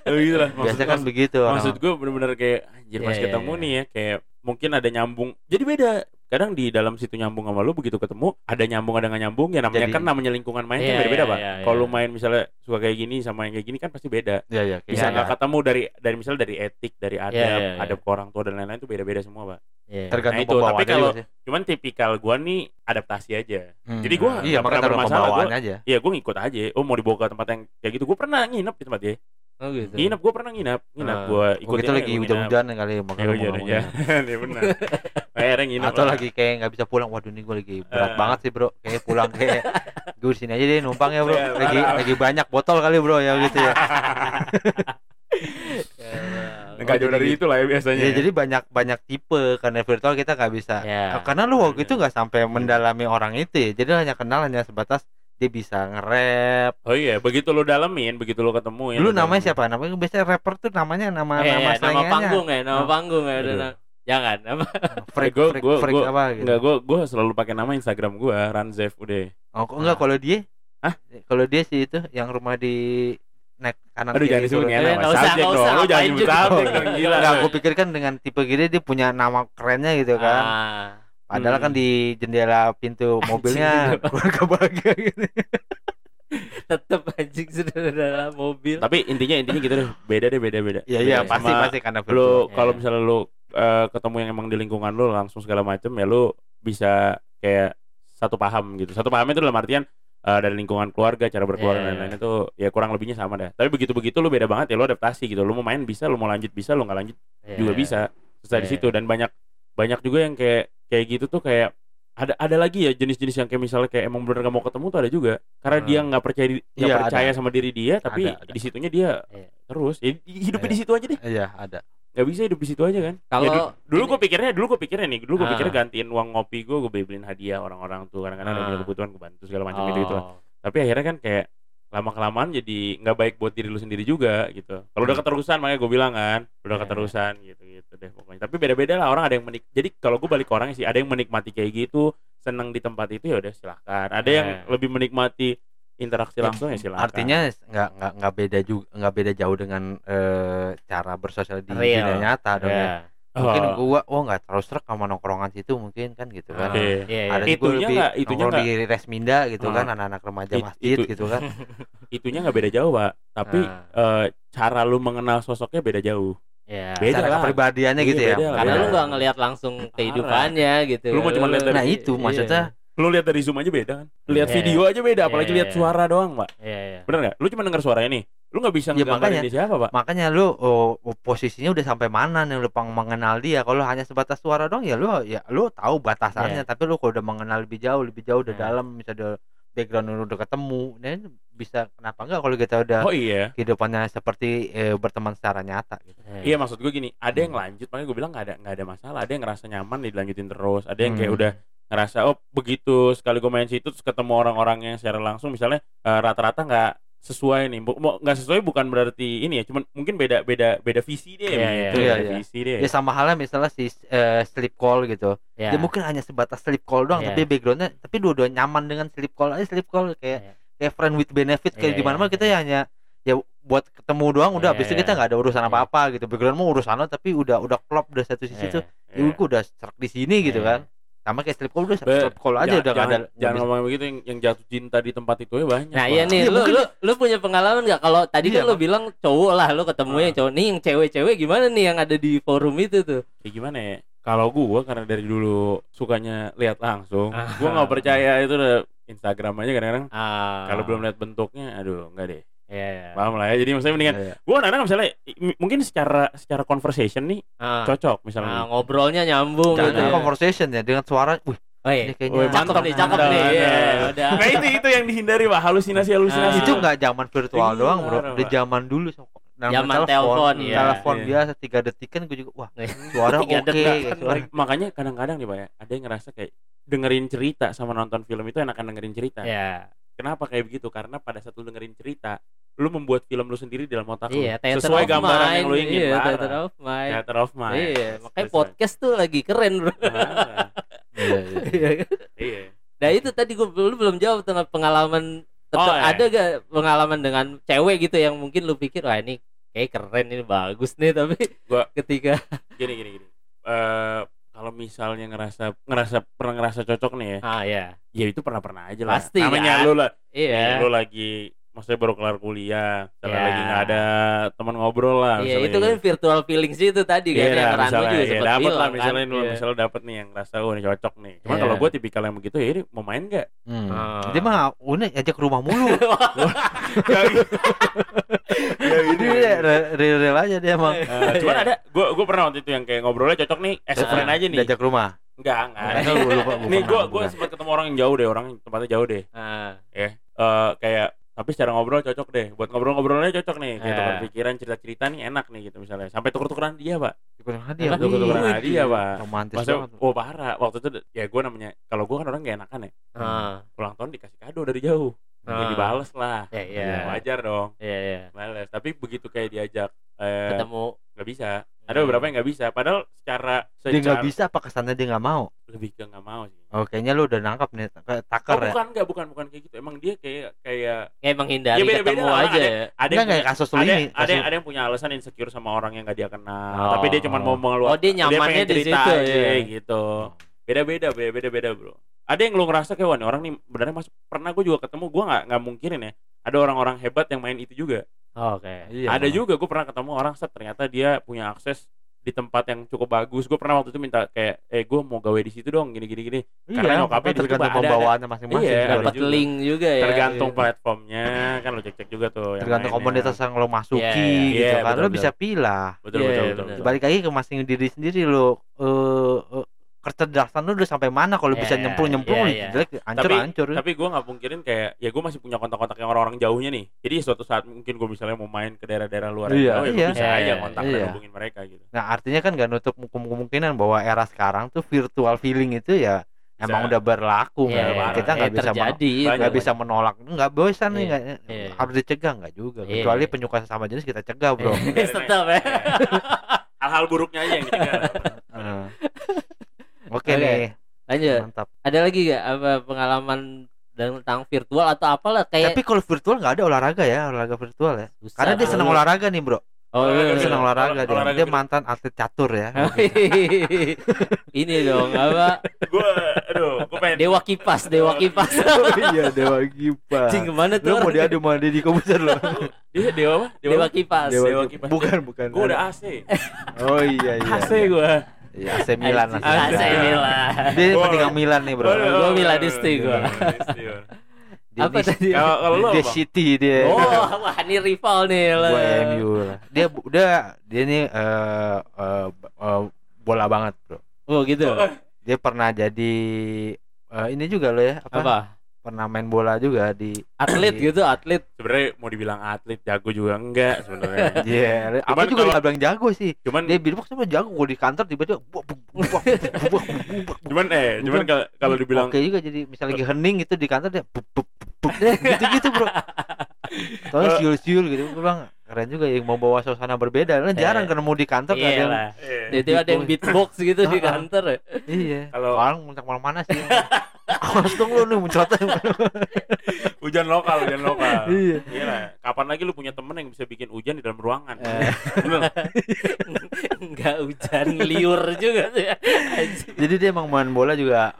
Oh, gitu lah. Biasa Maksud- kan begitu orang. maksud gue bener-bener kayak anjir Iya, pas iya, ketemu iya. nih ya kayak mungkin ada nyambung jadi beda kadang di dalam situ nyambung sama lu begitu ketemu ada nyambung ada nggak nyambung ya namanya Jadi- kan namanya lingkungan main Iya, kan beda-beda iya, pak iya, kalau lu iya. main misalnya suka kayak gini sama yang kayak gini kan pasti beda ya ya bisa Iya, nggak iya. ketemu dari dari misalnya dari etik dari adab iya, iya. adab ke orang tua dan lain-lain itu beda-beda semua pak Iya. tergantung Nah, itu, tapi kalau- cuman tipikal gua nih adaptasi aja Hmm. jadi gua iya nggak makanya pernah bermasalah, gua- aja. Iya, gue ngikut aja. Oh, mau dibawa ke tempat yang kayak gitu. Gue pernah nginep di tempat dia. Oh gitu. Nginep, gue pernah nginep. Nginep, Ah. gue Oh, ikut gitu lagi hujan-hujan kali Ya, makanya hujan mau aja. ngomongin. Iya benar. Akhirnya nginep. Atau lah. lagi kayak nggak bisa pulang. Waduh ini gue lagi berat Eh. banget sih bro. Kayak pulang kayak [laughs] gue di sini aja deh numpang ya bro. Iya, Lagi lagi banyak botol kali bro ya gitu ya. [laughs] Nggak jauh jadi dari gitu. itu lah ya biasanya. Ya, jadi banyak banyak tipe karena virtual kita nggak bisa. Ya. Karena lu waktu Iya. itu nggak sampai mendalami orang itu ya. Jadi hanya kenal hanya sebatas dia bisa nge-rap. Oh iya, begitu lo dalemin, begitu lo ketemuin. Lu lo namanya dalemin. siapa? Namanya biasanya rapper tuh namanya nama Eh, nama ya, nama panggung ya, nama Oh. panggung ya. Aduh. udah- Jangan apa? [laughs] Freak, Gua- freak, gua- freak gua- apa gitu. Enggak, gue gue selalu pakai nama Instagram gue, Ranzef udah. Oh, kok enggak kalau dia? Hah? Kalau dia sih itu yang rumah di naik kanan Aduh kiri jangan itu disebut ya Eh, nama subjek nggak dong. usah, Lu jangan nyebut subjek dong, gila. Enggak, gue pikir kan dengan tipe gini dia punya nama kerennya gitu kan. Ah. Padahal Hmm. kan di jendela pintu [laughs] mobilnya [laughs] keluarga bahagia gitu. Tetep anjing sudah dalam mobil. Tapi intinya intinya gitu deh, beda deh beda beda. Iya iya Beda. pasti Sama pasti karena lu virtual. kalau Iya. misalnya lu eh, ketemu yang emang di lingkungan lu langsung segala macem ya lu bisa kayak satu paham gitu satu pahamnya itu dalam artian eh, dari lingkungan keluarga cara berkeluarga Iya, dan iya. lain-lain itu ya kurang lebihnya sama dah tapi begitu begitu lu beda banget ya lu adaptasi gitu lu mau main bisa lu mau lanjut bisa lu nggak lanjut Iya. juga bisa selesai di Iya. situ dan banyak banyak juga yang kayak kayak gitu tuh kayak ada ada lagi ya jenis-jenis yang kayak misalnya kayak emang bener gak mau ketemu tuh ada juga karena Hmm. dia nggak percaya nggak Iya, percaya ada. sama diri dia tapi Ada, ada. di situnya dia Iya. terus ya, hidupnya Iya. di situ aja deh Iya ada. nggak bisa hidup di situ aja kan Kalau Ya, du- dulu ini- gue pikirnya dulu gue pikirnya nih dulu gue Ah. pikirnya gantiin uang ngopi gue gue beliin hadiah orang-orang tuh kadang-kadang ada yang punya Ah. kebutuhan gue bantu segala macam gitu gitu lah Oh. tapi akhirnya kan kayak lama kelamaan jadi nggak baik buat diri lu sendiri juga gitu. Kalau udah keterusan makanya gue bilang kan udah Iya. keterusan gitu gitu deh pokoknya. Tapi beda-beda lah orang ada yang menik jadi kalau gue balik ke orangnya sih ada yang menikmati kayak gitu seneng di tempat itu ya udah silahkan. Ada yang Iya. lebih menikmati interaksi langsung ya silahkan. Artinya nggak nggak nggak beda juga nggak beda jauh dengan eh, cara bersosial di dunia nyata dong ya. Iya. Mungkin Oh. gua oh nggak terlalu serak sama nongkrongan situ mungkin kan gitu kan. Ah, Oke. Iya, iya. Ada juga Itunya lebih nggak- itunya nongkrong di Resminda gitu Ah. kan anak-anak remaja It- masjid itu- gitu kan. [laughs] itunya nggak beda jauh pak tapi Ah. eh, cara lu mengenal sosoknya beda jauh Iya. Beda Cara lah. kepribadiannya Iya, gitu ya. beda Karena beda. lu nggak ngelihat langsung kehidupannya gitu. Lu mau cuma lihat dari- Nah itu Iya. maksudnya lu lihat dari zoom aja beda kan lihat Iya. video aja beda apalagi Iya, lihat iya. suara doang pak Iya, iya. bener nggak lu cuma denger suaranya nih lu nggak bisa Ya, nggambarin makanya. dia siapa pak makanya lu oh, posisinya udah sampai mana nih lu pang mengenal dia. Kalau hanya sebatas suara dong ya lu ya lu tahu batasannya Iya. tapi lu kalau udah mengenal lebih jauh lebih jauh udah Iya. dalam misalnya background lu udah ketemu ini bisa kenapa enggak kalau kita udah oh iya kehidupannya seperti eh, berteman secara nyata gitu. iya maksud gue gini ada yang lanjut makanya gue bilang nggak ada nggak ada masalah ada yang ngerasa nyaman dilanjutin terus ada yang kayak Hmm. udah ngerasa oh begitu sekali gue main situ terus ketemu orang-orang yang secara langsung misalnya eh, rata-rata nggak sesuai nih. Bu- mau nggak sesuai bukan berarti ini ya, cuman mungkin beda beda beda visi dia Iya, gitu, iya. beda Iya, iya. visi dia. Ya sama halnya misalnya si eh, sleep call gitu. ya. Dia mungkin hanya sebatas sleep call doang Iya. tapi backgroundnya tapi dua-dua nyaman dengan sleep call aja sleep call kayak Iya. kayak friend with benefit kayak Iya, gimana iya, mah kita ya hanya ya buat ketemu doang udah Iya, habis itu iya. kita nggak ada urusan Iya. apa-apa gitu background mau urusan lo tapi udah udah klop udah satu sisi Iya. tuh Iya. ya gue udah serak di sini gitu Iya. kan sama kayak sleep call udah Be- sleep call aja Ja- udah nggak ada jangan, jangan ngomong begitu yang, yang jatuh cinta di tempat itu ya banyak. Nah iya nih, Iya, lu, lu lu punya pengalaman nggak? Kalau tadi Iya, kan lu bilang cowok lah, lu ketemu Ah. yang cowok. Nih yang cewek-cewek gimana nih yang ada di forum itu tuh? Kayak gimana ya? Kalau gua karena dari dulu sukanya lihat langsung, Ah. gua nggak percaya itu udah Instagram aja kadang-kadang. Ah. Kalau belum lihat bentuknya, aduh enggak deh. Iya. Paham lah ya. Jadi maksudnya mendingan Iya. gua kadang-kadang misalnya mungkin secara secara conversation nih Ah. cocok Ah, misalnya. ngobrolnya nyambung Jangan gitu. ya. conversation ya dengan suara wih Oh, iya. ini kayaknya Wih, Cakep mantap. nih, cakep nih. Iya, udah. Nah itu itu yang dihindari pak halusinasi halusinasi. Ah. itu nggak zaman virtual Iya, doang bro di zaman dulu nama Zaman telepon, iya. telepon Iya. biasa tiga detik kan gue juga wah suara oke kayak suara Makanya kadang-kadang nih pak ya, ada yang ngerasa kayak dengerin cerita sama nonton film itu enakan dengerin cerita. Iya. Kenapa kayak begitu? Karena pada saat lu dengerin cerita, lu membuat film lu sendiri dalam otak Iya, lu. Sesuai gambaran mind. yang lu ingin. Iya, parah. theater of mind. Theater of mind. Iya, makanya Sesuai. podcast tuh lagi keren, Bro. [laughs] Iya, iya. Iya kan? Iya. Nah itu tadi gue lu belum jawab tentang pengalaman tetap Oh, iya. ada gak pengalaman dengan cewek gitu yang mungkin lu pikir wah ini kayak keren ini bagus nih tapi Gua- [laughs] ketika Gini gini gini. Eh kalau misalnya ngerasa ngerasa pernah ngerasa cocok nih ya, ah ya ya itu pernah pernah aja lah. Pasti, Namanya kan? lu lah. iya Lu lagi maksudnya baru kelar kuliah, misalnya Iya. lagi nggak ada teman ngobrol lah. iya misalnya itu kan gitu. virtual feelings itu tadi kan Iya, yang misalnya, juga iya, sempat dapet lah bilang misalnya kan lu Iya. misalnya dapet nih yang rasa oh ini cocok nih. Cuman Iya. kalau gue tipikal yang begitu ya ini mau main nggak? Hmm. Ah. dia mah unik ajak ke rumah mulu gitu. Gitu. dia real real aja dia emang Eh, cuman Iya. ada gue gue pernah waktu itu yang kayak ngobrolnya cocok nih as Ah, friend aja nih. diajak rumah Enggak, enggak. Nih gue gue sempat ketemu orang yang jauh deh, orang yang tempatnya jauh deh. Ah, Ya. Eh kayak tapi secara ngobrol cocok deh. Buat ngobrol-ngobrolnya cocok nih. Kayak Ah. tukar pikiran, cerita-cerita nih enak nih gitu misalnya. Sampai tuker-tukeran dia, Pak. Tukeran hadiah. Tuker-tukeran Wih, hadiah, Pak. romantis Maksudnya, banget oh parah. Waktu itu ya gue namanya kalau gue kan orang gak enakan ya. ah, Ulang tahun dikasih kado dari jauh. Ya Ah. dibales lah. ya iya Ya, wajar dong. iya iya Males. Tapi begitu kayak diajak eh ketemu nggak bisa. Ada beberapa yang nggak bisa. Padahal secara dia nggak secara bisa apa kesannya dia nggak mau lebih ke nggak mau sih. oh kayaknya lu udah nangkap nih kayak Oh, taker ya bukan nggak bukan bukan kayak gitu. Emang dia kayak kayak kayak menghindari Ya, beda-beda ketemu lah, aja ada- ya ada Enggak yang punya, kasus lu ada, ini ada yang kasus- ada yang punya alasan insecure sama orang yang nggak dia kenal. Oh. Tapi dia cuma mau mengeluarkan. Oh, dia nyamannya di situ, aja, ya. gitu. Beda-beda, beda-beda, bro. Ada yang lu ngerasa kayak wah nih orang nih benernya mas pernah gue juga ketemu gue nggak nggak mungkinin ya. Ada orang-orang hebat yang main itu juga. Oh, oke Iya, ada juga gue pernah ketemu orang set ternyata dia punya akses di tempat yang cukup bagus. Gue pernah waktu itu minta kayak eh gue mau gawe di situ dong gini gini gini. iya karena nyokapnya di situ tergantung ada- pembawaannya masing-masing Iya, dapat juga. link juga ya Tergantung Iya. platformnya kan lo cek-cek juga tuh. yang tergantung komunitas yang lo masuki Iya, gitu iya, kan betul, lo betul. bisa pilih Betul Iya, betul iya, betul. benar. betul. balik lagi ke masing diri sendiri lo eh eh, kecerdasan lo udah sampai mana kalau bisa Iya, nyemplung nyemplung iya, iya. jelek hancur Tapi- hancur. tapi gue nggak mungkirin kayak ya gue masih punya kontak-kontak yang orang-orang jauhnya nih. Jadi suatu saat mungkin gue misalnya mau main ke daerah-daerah luar Iya, jauh ya iya. bisa Iya, aja iya, kontak iya. dan hubungin mereka gitu. Nah artinya kan nggak nutup kemu- kemungkinan bahwa era sekarang tuh virtual feeling itu ya emang udah berlaku. Iya, nggak? iya, kita nggak iya, bisa men- terjadi nggak bisa menolak. Nggak bisa nih Iya, nggak iya. harus dicegah. Nggak juga. Iya. kecuali penyuka sesama jenis kita cegah bro. Iya, [laughs] tetap ya hal-hal buruknya aja yang dicegah [laughs] Oke Oke. nih lanjut. Mantap. Ada lagi gak apa pengalaman tentang virtual atau apalah kayak tapi kalau virtual nggak ada olahraga ya olahraga virtual ya. Susah karena dia senang olahraga nih bro. Oh iya, dia Olah- senang iya. olahraga dia, olahraga dia virtual. mantan atlet catur ya. [laughs] Ini dong apa? Gue aduh gue pengen dewa kipas dewa kipas. oh [laughs] iya dewa kipas. Cing ke mana tuh? Lu mau diadu sama Deddy Kobuser lo dia dewa apa? Dewa kipas. Dewa kipas. bukan bukan. Gue udah AC oh iya iya [laughs] AC gue Iya, AC Milan AC AC Milan. Dia petinggang Milan nih bro. Gua. Milanisti gua. Dia Apa di- tadi? kalau lo dia apa? City dia. Oh wah ini rival nih lah. gua MU lah. dia udah dia nih eh, eh, eh, bola banget bro. Oh gitu? Dia pernah jadi eh, ini juga lo ya apa, apa pernah main bola juga di atlet di- gitu atlet sebenarnya mau dibilang atlet jago juga enggak sebenarnya Iya, Cuman aku juga kalau- nggak bilang jago sih. cuman Dia bilang sama jago gue di kantor tiba-tiba cuman eh cuman kalau kalau dibilang oke juga jadi misalnya lagi hening itu di kantor dia buk. gitu-gitu bro. Soalnya siul-siul gitu gue bilang keren juga yang mau bawa suasana berbeda. Kan jarang Eh, ketemu di kantor nggak ada Iya yang lah. Iya. Jadi ada yang beatbox gitu di kantor. ya. Iya. Kalau- orang muncak mana sih? [laughs] Awas dong lu nih muncratnya. Hujan lokal, hujan lokal. Iya. Iya lah. Kapan lagi lu punya temen yang bisa bikin hujan di dalam ruangan? Eh. Enggak hujan liur juga. Anjing. Jadi dia emang main bola juga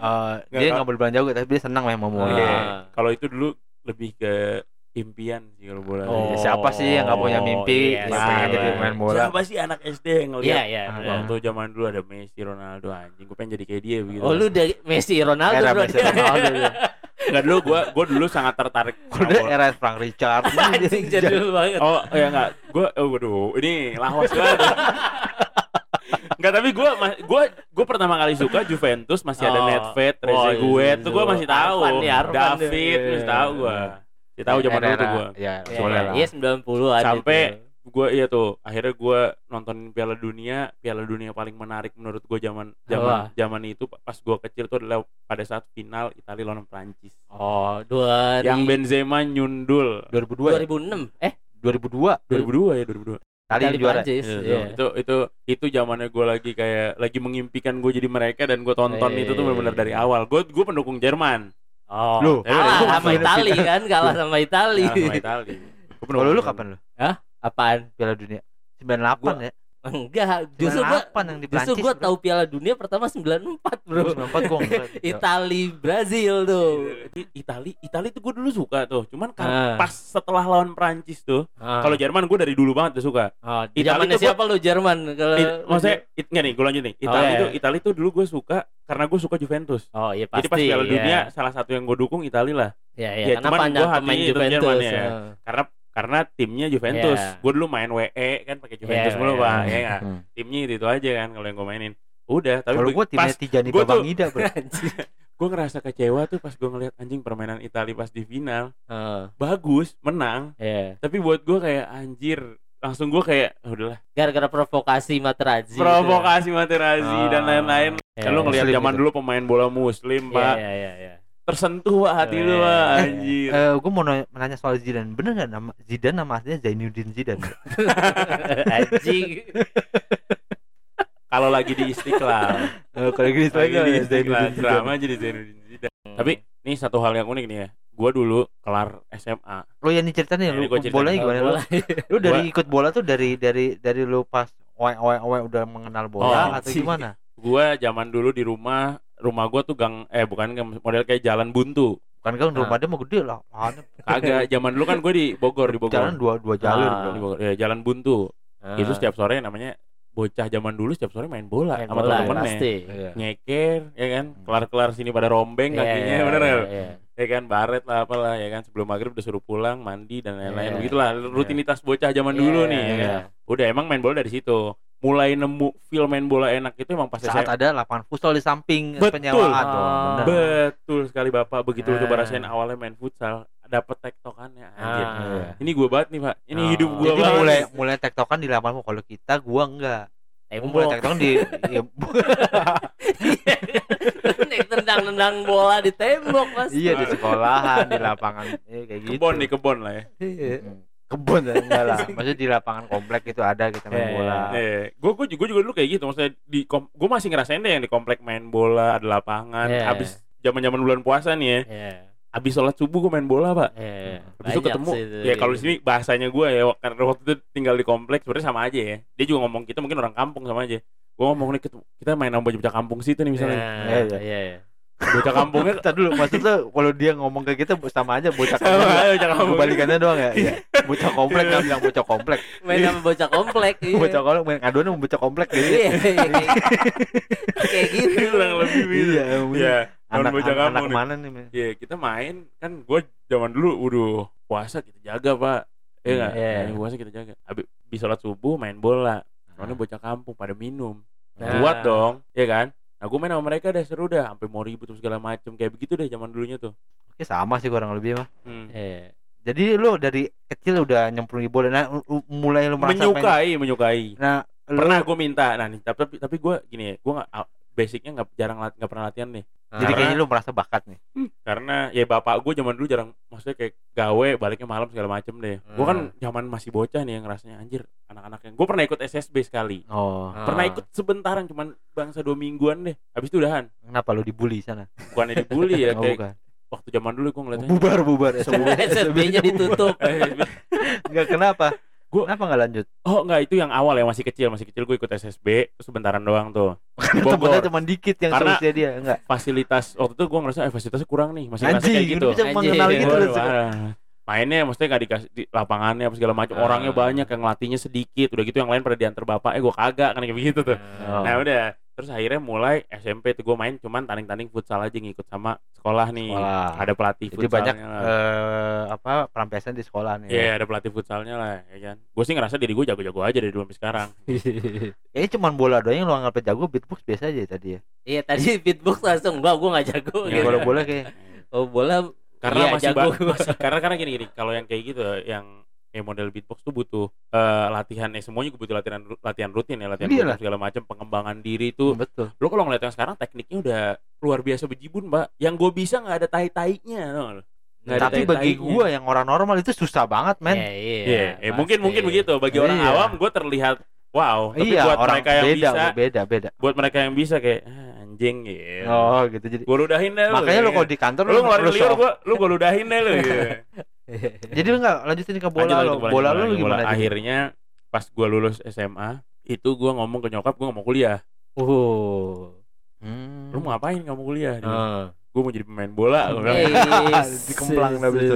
Nggak, dia nggak berbelanja juga tapi dia senang main mau bola. Iya. Kalau itu dulu lebih ke impian sih kalau bola. Oh. Ya, siapa sih yang nggak punya mimpi iya, yang Nah, pengen jadi iya. main bola? Siapa sih anak SD yang ngeliat Iya, iya. Ah, benar. Waktu zaman dulu ada Messi, Ronaldo anjing, gue pengen jadi kayak dia begitu. Oh lu dari Messi Ronaldo Era bro. Messi [laughs] Ronaldo. Enggak dulu gua gua dulu sangat tertarik Udah era Frank Richard. [laughs] Anjing jadul banget. Oh, ya enggak. Gua oh waduh, ini lawas banget. Enggak, tapi gua ma- gua gua pertama kali suka Juventus masih ada Oh. Nedved, Oh, Trezeguet, tuh gua iya. masih tahu. Arfan nih, Arfan David masih tahu gua. Masih tahu zaman dulu tuh gua. Ya, Iya, boleh iya. Iya 90-an Sampai itu. gua iya tuh akhirnya gua nonton Piala Dunia Piala Dunia paling menarik menurut gua zaman zaman zaman itu pas gua kecil tuh adalah pada saat final Italia lawan Prancis Oh, dua yang Benzema nyundul 2002 ya? 2006. Eh, 2002 2002 ya 2002 Tali Itali juara. Prancis. Iya, Iya. itu itu itu zamannya gue lagi kayak lagi mengimpikan gue jadi mereka dan gue tonton Iya, itu tuh iya, benar-benar iya. dari awal gue gue pendukung Jerman Oh, Lu? kalah sama Itali kan, kalah sama Itali. Kalah sama Itali Gua Kalau lu kapan lu? Apaan? Piala Dunia 98 Gua- ya? Enggak, justru gua 98 yang di justru gua tahu Piala Dunia pertama 94, Bro. 94 gua enggak. [laughs] Itali Brazil tuh. Itali Itali tuh gue dulu suka tuh cuman kan Ah. pas setelah lawan Prancis tuh Ah. kalau Jerman gue dari dulu banget udah suka oh, Itali zamannya tuh gua- siapa lu Jerman kalau It- maksudnya it, nih gue lanjut nih Itali iya, tuh. Itali tuh dulu gue suka karena gue suka Juventus Oh iya pasti. jadi pas Piala iya. Dunia salah satu yang gue dukung Itali lah Ya, ya, Ya, karena cuman pemain hatinya itu Juventus. Jerman ya. ya. karena karena timnya Juventus Iya. gue dulu main WE kan pakai Juventus Iya, mulu iya. pak ya nggak Hmm. timnya itu, itu aja kan kalau yang gue mainin udah tapi Kalau gua timnya Tijani gua tuh- Babangida, Bro. [laughs] gue ngerasa kecewa tuh pas gue ngeliat anjing permainan Italia pas di final Heeh, bagus menang iya. tapi buat gue kayak anjir langsung gue kayak "Ah, udahlah Gara-gara provokasi Materazzi. provokasi Materazzi dan Ah. lain-lain Iya, kan lu ngeliat Muslim zaman itu. dulu pemain bola muslim Iya, pak iya, iya, iya. tersentuh pak hati lu pak eh, anjir Eh, gua mau nanya, soal Zidane. Bener nggak nama Zidane nama aslinya Zainuddin Zidane? [laughs] Anjing. kalau lagi di istiqlal Eh, kalau lagi di ya, istiqlal drama jadi Zainuddin Zidane tapi ini satu hal yang unik nih ya gue dulu kelar SMA Lo yang diceritain ya, lu bolanya gimana lu? Bola. Lu dari ikut bola tuh dari dari dari lu pas owe owe owe udah mengenal bola Oh, atau sih. gimana? gue zaman dulu di rumah rumah gue tuh gang eh bukan gang model kayak jalan buntu Kan kan Ah. rumah dia mau gede lah. kagak zaman dulu kan gue di Bogor di Bogor Jalan dua dua jalur, Ah. Bro. Di Bogor. Ya, jalan buntu Ah. itu setiap sore namanya bocah zaman dulu setiap sore main bola Main sama pasti. Iya. nyeker ya kan Hmm. kelar-kelar sini pada rombeng Iya, kakinya iya, bener iya, nggak? iya. ya kan baret lah apalah ya kan sebelum maghrib udah suruh pulang mandi dan lain-lain Iya. begitulah rutinitas bocah zaman Iya, dulu nih ya iya. kan? udah emang main bola dari situ mulai nemu feel main bola enak itu emang pas Saat SMA. ada lapangan futsal di samping Betul. penyewaan bener. betul sekali bapak begitu Eh. coba rasain awalnya main futsal dapet tektokannya anjir Ah. Iya. ini gue banget nih pak ini Ah. hidup gue Jadi banget mulai mulai tektokan di lapangan kalau kita gua enggak. Gua mulai Tembok. tektokan di ya, [laughs] tendang-tendang bola di tembok, Mas. iya di sekolahan, di lapangan eh, kayak gitu. kebon nih kebon lah ya Iya. Kebon ya, enggak lah. [laughs] Maksudnya di lapangan komplek itu ada kita main Iya, bola. Eh, gue gue juga, juga dulu kayak gitu. Maksudnya di gue masih ngerasain deh yang di komplek main bola, ada lapangan. Iya. Abis zaman zaman bulan puasa nih ya. Iya. Abis sholat subuh gue main bola pak. Iya. Habis itu ketemu. sih itu. Ya kalau di sini bahasanya gue ya karena waktu itu tinggal di komplek sebenarnya sama aja ya. Dia juga ngomong kita mungkin orang kampung sama aja. Gue ngomong nih kita, kita main sama bocah kampung situ nih misalnya. Nah, Iya, iya. iya, iya. Bocah kampungnya [laughs] Entar dulu maksudnya kalau dia ngomong kayak kita sama aja bocah aja bocah kampung. Kebalikannya doang ya. Iya. [laughs] Bocah komplek kan bilang bocah komplek. Main sama bocah komplek. iya. Bocah komplek main ngaduan sama bocah komplek [laughs] gitu. Iya, iya, kayak- Kayak gitu. Kurang lebih gitu. Iya, Iya. Anak Anak bocah anak, anak nih. mana nih? Iya kita main kan gue zaman dulu udah puasa kita jaga pak Iya nggak? Iya. Main puasa kita jaga. Habis sholat subuh main bola. Soalnya bocah kampung pada minum. Nah. Kuat dong, ya kan? Nah gue main sama mereka deh seru dah, sampai mau ribut terus segala macem kayak begitu deh zaman dulunya tuh. Oke sama sih kurang lebih mah. Hmm. Iya. Jadi lu dari kecil udah nyemplung di bola. Nah, mulai lu merasa pengen- Menyukai, menyukai. Nah, lu- Pernah gue minta, nah nih tapi tapi, tapi gue gini ya, gue nggak basicnya nggak jarang nggak pernah latihan nih. Jadi Karena- kayaknya lu merasa bakat nih. karena ya bapak gue zaman dulu jarang maksudnya kayak gawe baliknya malam segala macem deh gue kan Hmm. zaman masih bocah nih yang rasanya anjir anak-anak yang gue pernah ikut SSB sekali Oh, Ah. pernah ikut sebentaran cuman bangsa dua mingguan deh habis itu udahan kenapa lu dibully sana? bukannya dibully ya [laughs] Oh, kayak bukan. waktu zaman dulu gue ngeliatnya Bubar, bubar. [laughs] SSB-nya [laughs] ditutup. Enggak kenapa? Gua- kenapa enggak lanjut? oh enggak itu yang awal ya masih kecil masih kecil gue ikut SSB sebentaran doang tuh [laughs] Bogor cuma dikit yang Karena- seusia dia, enggak. fasilitas waktu itu gue ngerasa eh, fasilitasnya kurang nih masih ngerasa Anjing, kayak gitu Anjing. mengenal gitu parah. mainnya maksudnya gak dikasih di lapangannya apa segala macam Ah. orangnya banyak yang latihnya sedikit udah gitu yang lain pada diantar bapak eh gue kagak kan kayak begitu tuh Oh. nah udah terus akhirnya mulai SMP tuh gue main cuman tanding-tanding futsal aja ngikut sama sekolah nih Sekolah. ada pelatih Jadi banyak lah. eh, apa perampiasan di sekolah nih. Iya ada pelatih futsalnya lah ya kan gue sih ngerasa diri gue jago-jago aja dari dulu sampai sekarang [laughs] Kayaknya cuma bola doang yang lu anggap jago, beatbox biasa aja tadi ya. Iya tadi [laughs] beatbox langsung gua gua nggak jago Iya, Yang gitu. bola-bola kayak Oh bola karena Iya, masih, jago. ba- [laughs] masih- karena karena gini gini kalau yang kayak gitu yang kayak model beatbox tuh butuh eh, latihan ya semuanya gue butuh latihan latihan rutin ya latihan rutin segala macam pengembangan diri tuh betul. lo kalau ngeliat yang sekarang tekniknya udah luar biasa bejibun mbak yang gue bisa nggak ada tai tainya Nggak ada Tapi bagi gua yang orang normal itu susah banget, men. Iya, iya. Iya, eh, mungkin mungkin begitu bagi orang Iya. awam gue terlihat wow tapi iya, buat orang mereka yang beda, bisa beda, beda. buat mereka yang bisa kayak ah, anjing gitu Oh, gitu. Jadi gue ludahin deh makanya lu lu kalau di kantor lu ngeluarin lu liur gua lu gue ludahin deh lu gitu. [laughs] [laughs] Jadi lu enggak lanjutin ke bola Lanjut, lo. Bola lanjut, lu gimana? bola. akhirnya pas gue lulus SMA itu gue ngomong ke nyokap gue gak mau kuliah Oh. Hmm. lu mau ngapain gak mau kuliah Ah. gue mau jadi pemain bola gua bilang. [laughs] Dikemplang dah begitu.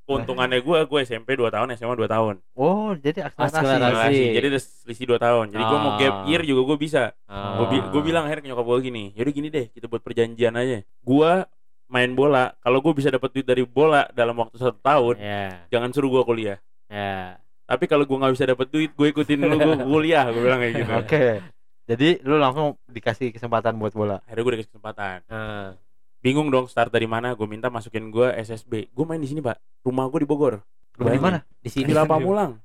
keuntungannya gue gue SMP 2 tahun SMA 2 tahun Oh, jadi akselerasi. Akselerasi. Jadi ada selisih 2 tahun jadi gue mau gap Ah. year juga gue bisa Ah. gue gue bilang akhirnya ke nyokap gue gini yaudah gini deh kita buat perjanjian aja gue main bola kalau gue bisa dapat duit dari bola dalam waktu satu tahun Ya, jangan suruh gue kuliah ya. tapi kalau gue nggak bisa dapat duit gue ikutin lu gue [laughs] kuliah gue bilang kayak gitu Oke. Jadi lu langsung dikasih kesempatan buat bola. akhirnya gue dikasih kesempatan Ah. bingung dong start dari mana gue minta masukin gue SSB gue main di sini pak rumah gue di Bogor Lu di mana? Di sini Villa Pamulang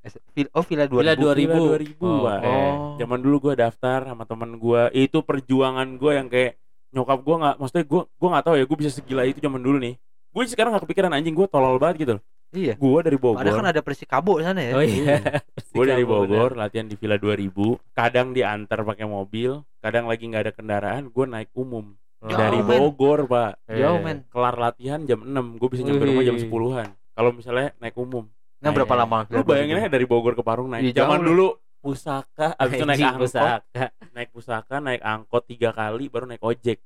Oh, Villa 2000. Villa 2000. Villa 2000 Oh, pak. Oh. zaman dulu gue daftar sama temen gue itu perjuangan gue yang kayak nyokap gue nggak maksudnya gue gue nggak tahu ya gue bisa segila itu zaman dulu nih gue sekarang nggak kepikiran anjing gue tolol banget gitu Iya. gue dari Bogor Ada kan ada Persikabo di sana ya. Oh iya. [laughs] gue dari Bogor latihan di Villa 2000 kadang diantar pakai mobil kadang lagi nggak ada kendaraan gue naik umum benar. dari. Bogor pak Jauh, Eh. men. kelar latihan jam 6 gue bisa nyampe rumah jam Wih. 10-an kalau misalnya naik umum Nah, Nah, berapa iya. lama? lu bayangin aja dari Bogor ke Parung naik Iya, zaman jauh lu. dulu pusaka [laughs] abis itu naik angkot pusaka. naik pusaka naik angkot tiga kali baru naik ojek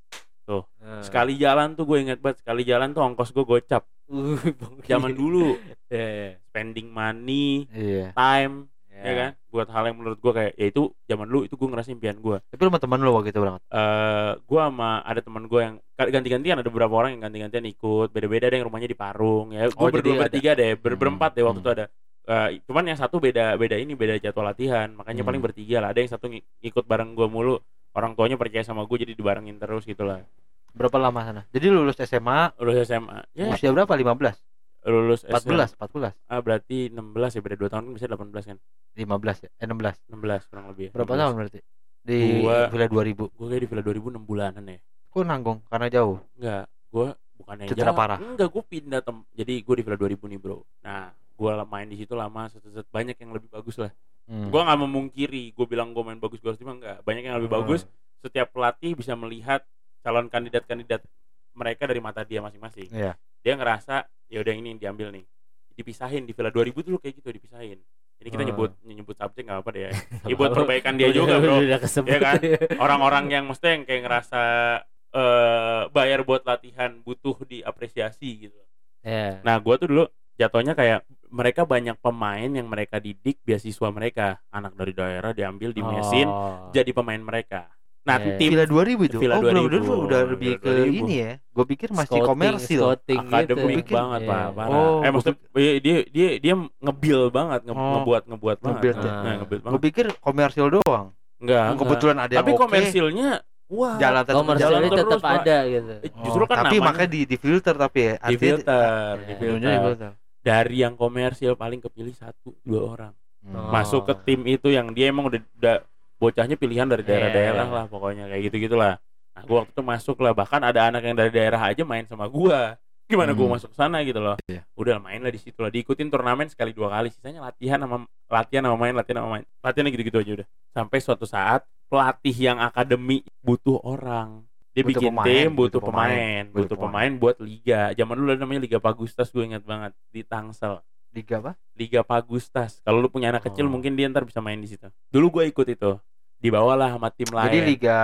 Ah. sekali jalan tuh gue inget banget sekali jalan tuh ongkos gue gocap Uh, [laughs] zaman dulu [laughs] Ya, ya. spending money Iya. time ya Ya. kan buat hal yang menurut gue kayak ya itu zaman dulu itu gue ngerasa impian gue Tapi lu sama temen lu waktu itu berangkat. eh gue sama ada teman gue yang ganti-gantian ada beberapa orang yang ganti-gantian ikut beda-beda ada yang rumahnya di Parung ya gue Oh, berdua bertiga deh ber Hmm, berempat deh waktu hmm. itu ada Eh, cuman yang satu beda beda ini beda jadwal latihan makanya Hmm. paling bertiga lah ada yang satu ng- ikut bareng gue mulu orang tuanya percaya sama gue jadi dibarengin terus gitu lah Berapa lama sana? Jadi lu lulus SMA lulus SMA ya usia berapa? 15? lulus 14, 14. SMA berarti 16 ya beda 2 tahun kan bisa 18 kan 15 ya? Eh 16. 16 kurang lebih ya. Berapa 16. tahun berarti? Di Gua- Villa 2000. gue kayak di Villa 2000 6 bulanan ya Kok nanggung karena jauh? Enggak, gue bukannya Cedera jauh. parah? Enggak, gue pindah tem. Jadi gue di Villa 2000 nih bro. Nah, gue main di situ lama, set, banyak yang lebih bagus lah. Hmm. Gue nggak memungkiri, gue bilang gue main bagus, gue terima enggak. Banyak yang lebih Hmm. bagus. Setiap pelatih bisa melihat calon kandidat-kandidat mereka dari mata dia masing-masing. Iya. Dia ngerasa ya udah ini yang diambil nih. Dipisahin di Villa 2000 tuh kayak gitu dipisahin. Ini kita Hmm. nyebut nyebut subjek nggak apa deh ya. [laughs] Ya buat perbaikan dia juga bro. Iya kan? [laughs] orang-orang yang mesti yang kayak ngerasa eh bayar buat latihan butuh diapresiasi gitu. Ya. Nah, gua tuh dulu jatuhnya kayak mereka banyak pemain yang mereka didik beasiswa mereka, anak dari daerah diambil di mesin Oh. jadi pemain mereka. Nah, Iya. tim Villa 2000 itu. Villa oh, Villa 2000. 2000 udah lebih Villa ke 2000. ini ya. Gue pikir masih Scouting, komersil. scouting akademik gitu. banget, Iya. Pak. Parah. Oh, eh maksud dia dia dia, dia ngebil banget, nge- Oh. ngebuat ngebuat banget. Nge-build ya. Nah, ngebuild Gue banget. pikir komersil doang. Enggak. Enggak. Kebetulan ada yang Tapi oke, komersilnya wah, jalan tetap jalan berjalan. terus, tetap Pak. ada gitu. Eh, justru Oh, kan tapi namanya makanya di di filter tapi ya. di filter, Ya. di Ujungnya di filter. Dari yang komersil paling kepilih satu dua orang. Oh. Masuk ke tim itu yang dia emang udah, udah bocahnya pilihan dari Iya. daerah-daerah lah pokoknya kayak gitu gitulah. nah gue waktu itu masuk lah bahkan ada anak yang dari daerah aja main sama gue gimana gue Hmm. masuk ke sana gitu loh Iya. udah main lah di situ lah diikutin turnamen sekali dua kali sisanya latihan sama latihan sama main latihan sama main latihan gitu-gitu aja udah sampai suatu saat pelatih yang akademi butuh orang dia Butuh bikin pemain, tim butuh butuh pemain, pemain, butuh butuh pemain buat liga zaman dulu ada namanya liga Pagustas gue ingat banget di Tangsel Liga apa? Liga Pagustas. Kalau lu punya anak kecil Oh. mungkin dia ntar bisa main di situ. Dulu gue ikut itu. Dibawalah sama tim lain. Jadi liga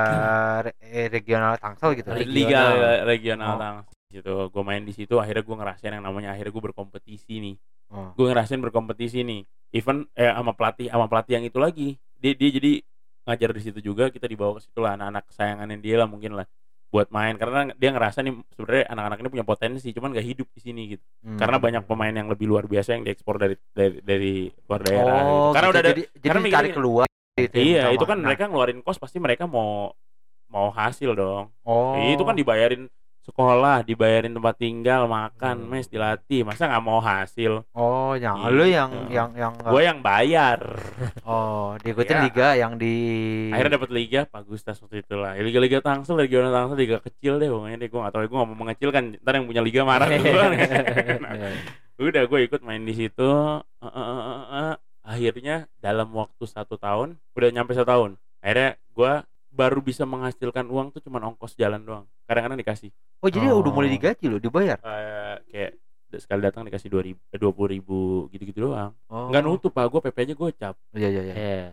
re- eh, regional Tangsel gitu. Liga- Liga regional Oh. Tangsel. Gitu. Gue main di situ akhirnya gue ngerasain yang namanya akhirnya gue berkompetisi nih. Oh. Gue ngerasain berkompetisi nih. Even eh sama pelatih sama pelatih yang itu lagi. Dia dia jadi ngajar di situ juga kita dibawa ke situ lah anak-anak kesayangannya dia lah mungkin lah buat main karena dia ngerasa nih sebenarnya anak-anak ini punya potensi cuman gak hidup di sini gitu Hmm. karena banyak pemain yang lebih luar biasa yang diekspor dari dari, dari luar daerah gitu. Oh, karena gitu. udah ada jadi, jadi karena ditarik mikirnya- keluar. dari tim Iya, itu kan Nah, mereka ngeluarin kos pasti mereka mau mau hasil dong. Oh. Itu kan dibayarin sekolah, dibayarin tempat tinggal, makan, Hmm. mes, dilatih. Masa nggak mau hasil? Oh, yang Gitu. lu yang yang yang Gue yang bayar. oh, diikutin Iya. liga yang di Akhirnya dapat liga Pagustas waktu itu lah. Ya, Liga-liga Tangsel, regional Tangsel, liga kecil deh pokoknya deh. Gue tahu, gue nggak mau mengecilkan. Ntar yang punya liga marah duluan. [laughs] Nah, [laughs] udah gue ikut main di situ. Eh, eh, eh, eh. Akhirnya dalam waktu satu tahun, udah nyampe satu tahun. Akhirnya gue baru bisa menghasilkan uang tuh cuma ongkos jalan doang. Kadang-kadang dikasih. Oh, jadi udah mulai Oh. digaji loh, dibayar. eh kayak sekali datang dikasih dua ribu dua puluh ribu gitu-gitu doang Oh. nggak nutup pak gue pp nya gocap Iya, iya, iya. Iya.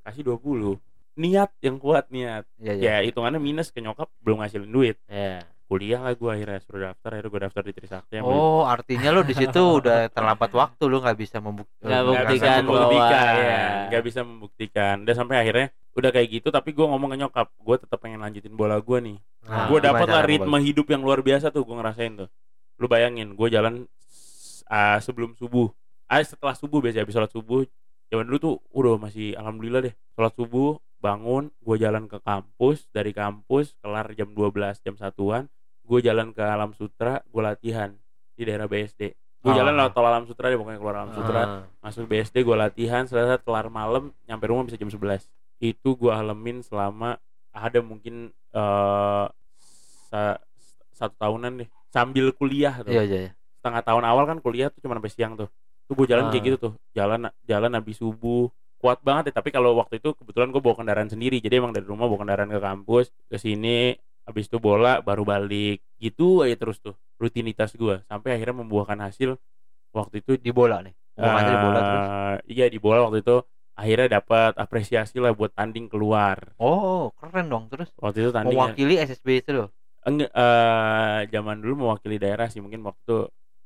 kasih 20 niat yang kuat niat Iya, iya. ya hitungannya minus ke nyokap belum ngasilin duit Iya. Kuliah lah gue akhirnya suruh daftar akhirnya gue daftar di Trisakti yang Oh, artinya lo di situ [laughs] udah terlambat waktu lo nggak bisa membuktikan. Nggak nggak bisa buktikan bahwa, membuktikan ya. nggak bisa membuktikan. Dan sampai akhirnya udah kayak gitu tapi gue ngomong ke nyokap. Gue tetap pengen lanjutin bola gue nih. Nah, gue dapat lah ritme hidup yang luar biasa tuh gue ngerasain tuh. Lu bayangin gue jalan ah, sebelum subuh. Ah setelah subuh biasanya habis sholat subuh. Zaman dulu tuh udah masih alhamdulillah deh. Sholat subuh bangun gue jalan ke kampus dari kampus kelar jam 12 jam satuan gue jalan ke alam sutra gue latihan di daerah BSD gue Ah. jalan lewat tol alam sutra deh pokoknya keluar alam sutra Ah. masuk BSD gue latihan selesai kelar malam nyampe rumah bisa jam 11 itu gue alamin selama ada mungkin eh sa- satu tahunan deh sambil kuliah tuh Iya, iya, iya. setengah tahun awal kan kuliah tuh cuma sampai siang tuh tuh gue jalan kayak Ah. gitu tuh jalan jalan habis subuh kuat banget ya tapi kalau waktu itu kebetulan gue bawa kendaraan sendiri jadi emang dari rumah bawa kendaraan ke kampus ke sini habis itu bola baru balik gitu aja terus tuh rutinitas gue sampai akhirnya membuahkan hasil waktu itu Di bola nih. Di bola terus. Eh, iya di bola waktu itu akhirnya dapat apresiasi lah buat tanding keluar Oh, keren dong. Terus waktu itu tanding mewakili SSB itu loh. enggak eh, zaman dulu mewakili daerah sih mungkin waktu itu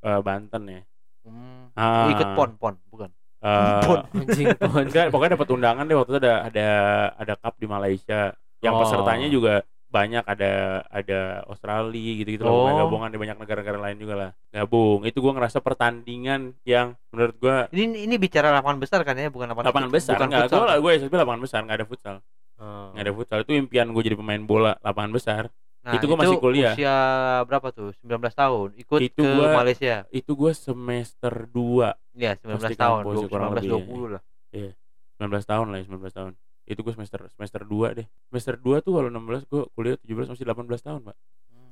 eh, Banten ya Hmm. Oh, ikut pon, pon, bukan. Eh, Pon. [laughs] Anjing pon. enggak pokoknya dapat undangan deh waktu itu ada ada ada cup di Malaysia yang Oh. pesertanya juga banyak ada ada Australia gitu gitu Oh. lah gabungan di banyak negara-negara lain juga lah gabung itu gua ngerasa pertandingan yang menurut gua Ini ini bicara lapangan besar kan ya, bukan lapangan lapangan besar Bukan enggak gua gue SSB lapangan besar nggak ada futsal Oh. nggak ada futsal itu impian gue jadi pemain bola lapangan besar Nah, Itu gua masih kuliah. Usia berapa tuh? 19 tahun. Ikut Itu ke gua- Malaysia. itu gue semester 2 Iya, 19 Pasti tahun. kampus, 20, kurang 19 lebih, 20 lah. 19 tahun lah ya 19 tahun itu gue semester semester 2 deh semester 2 tuh kalau 16 gue kuliah 17 masih 18 tahun pak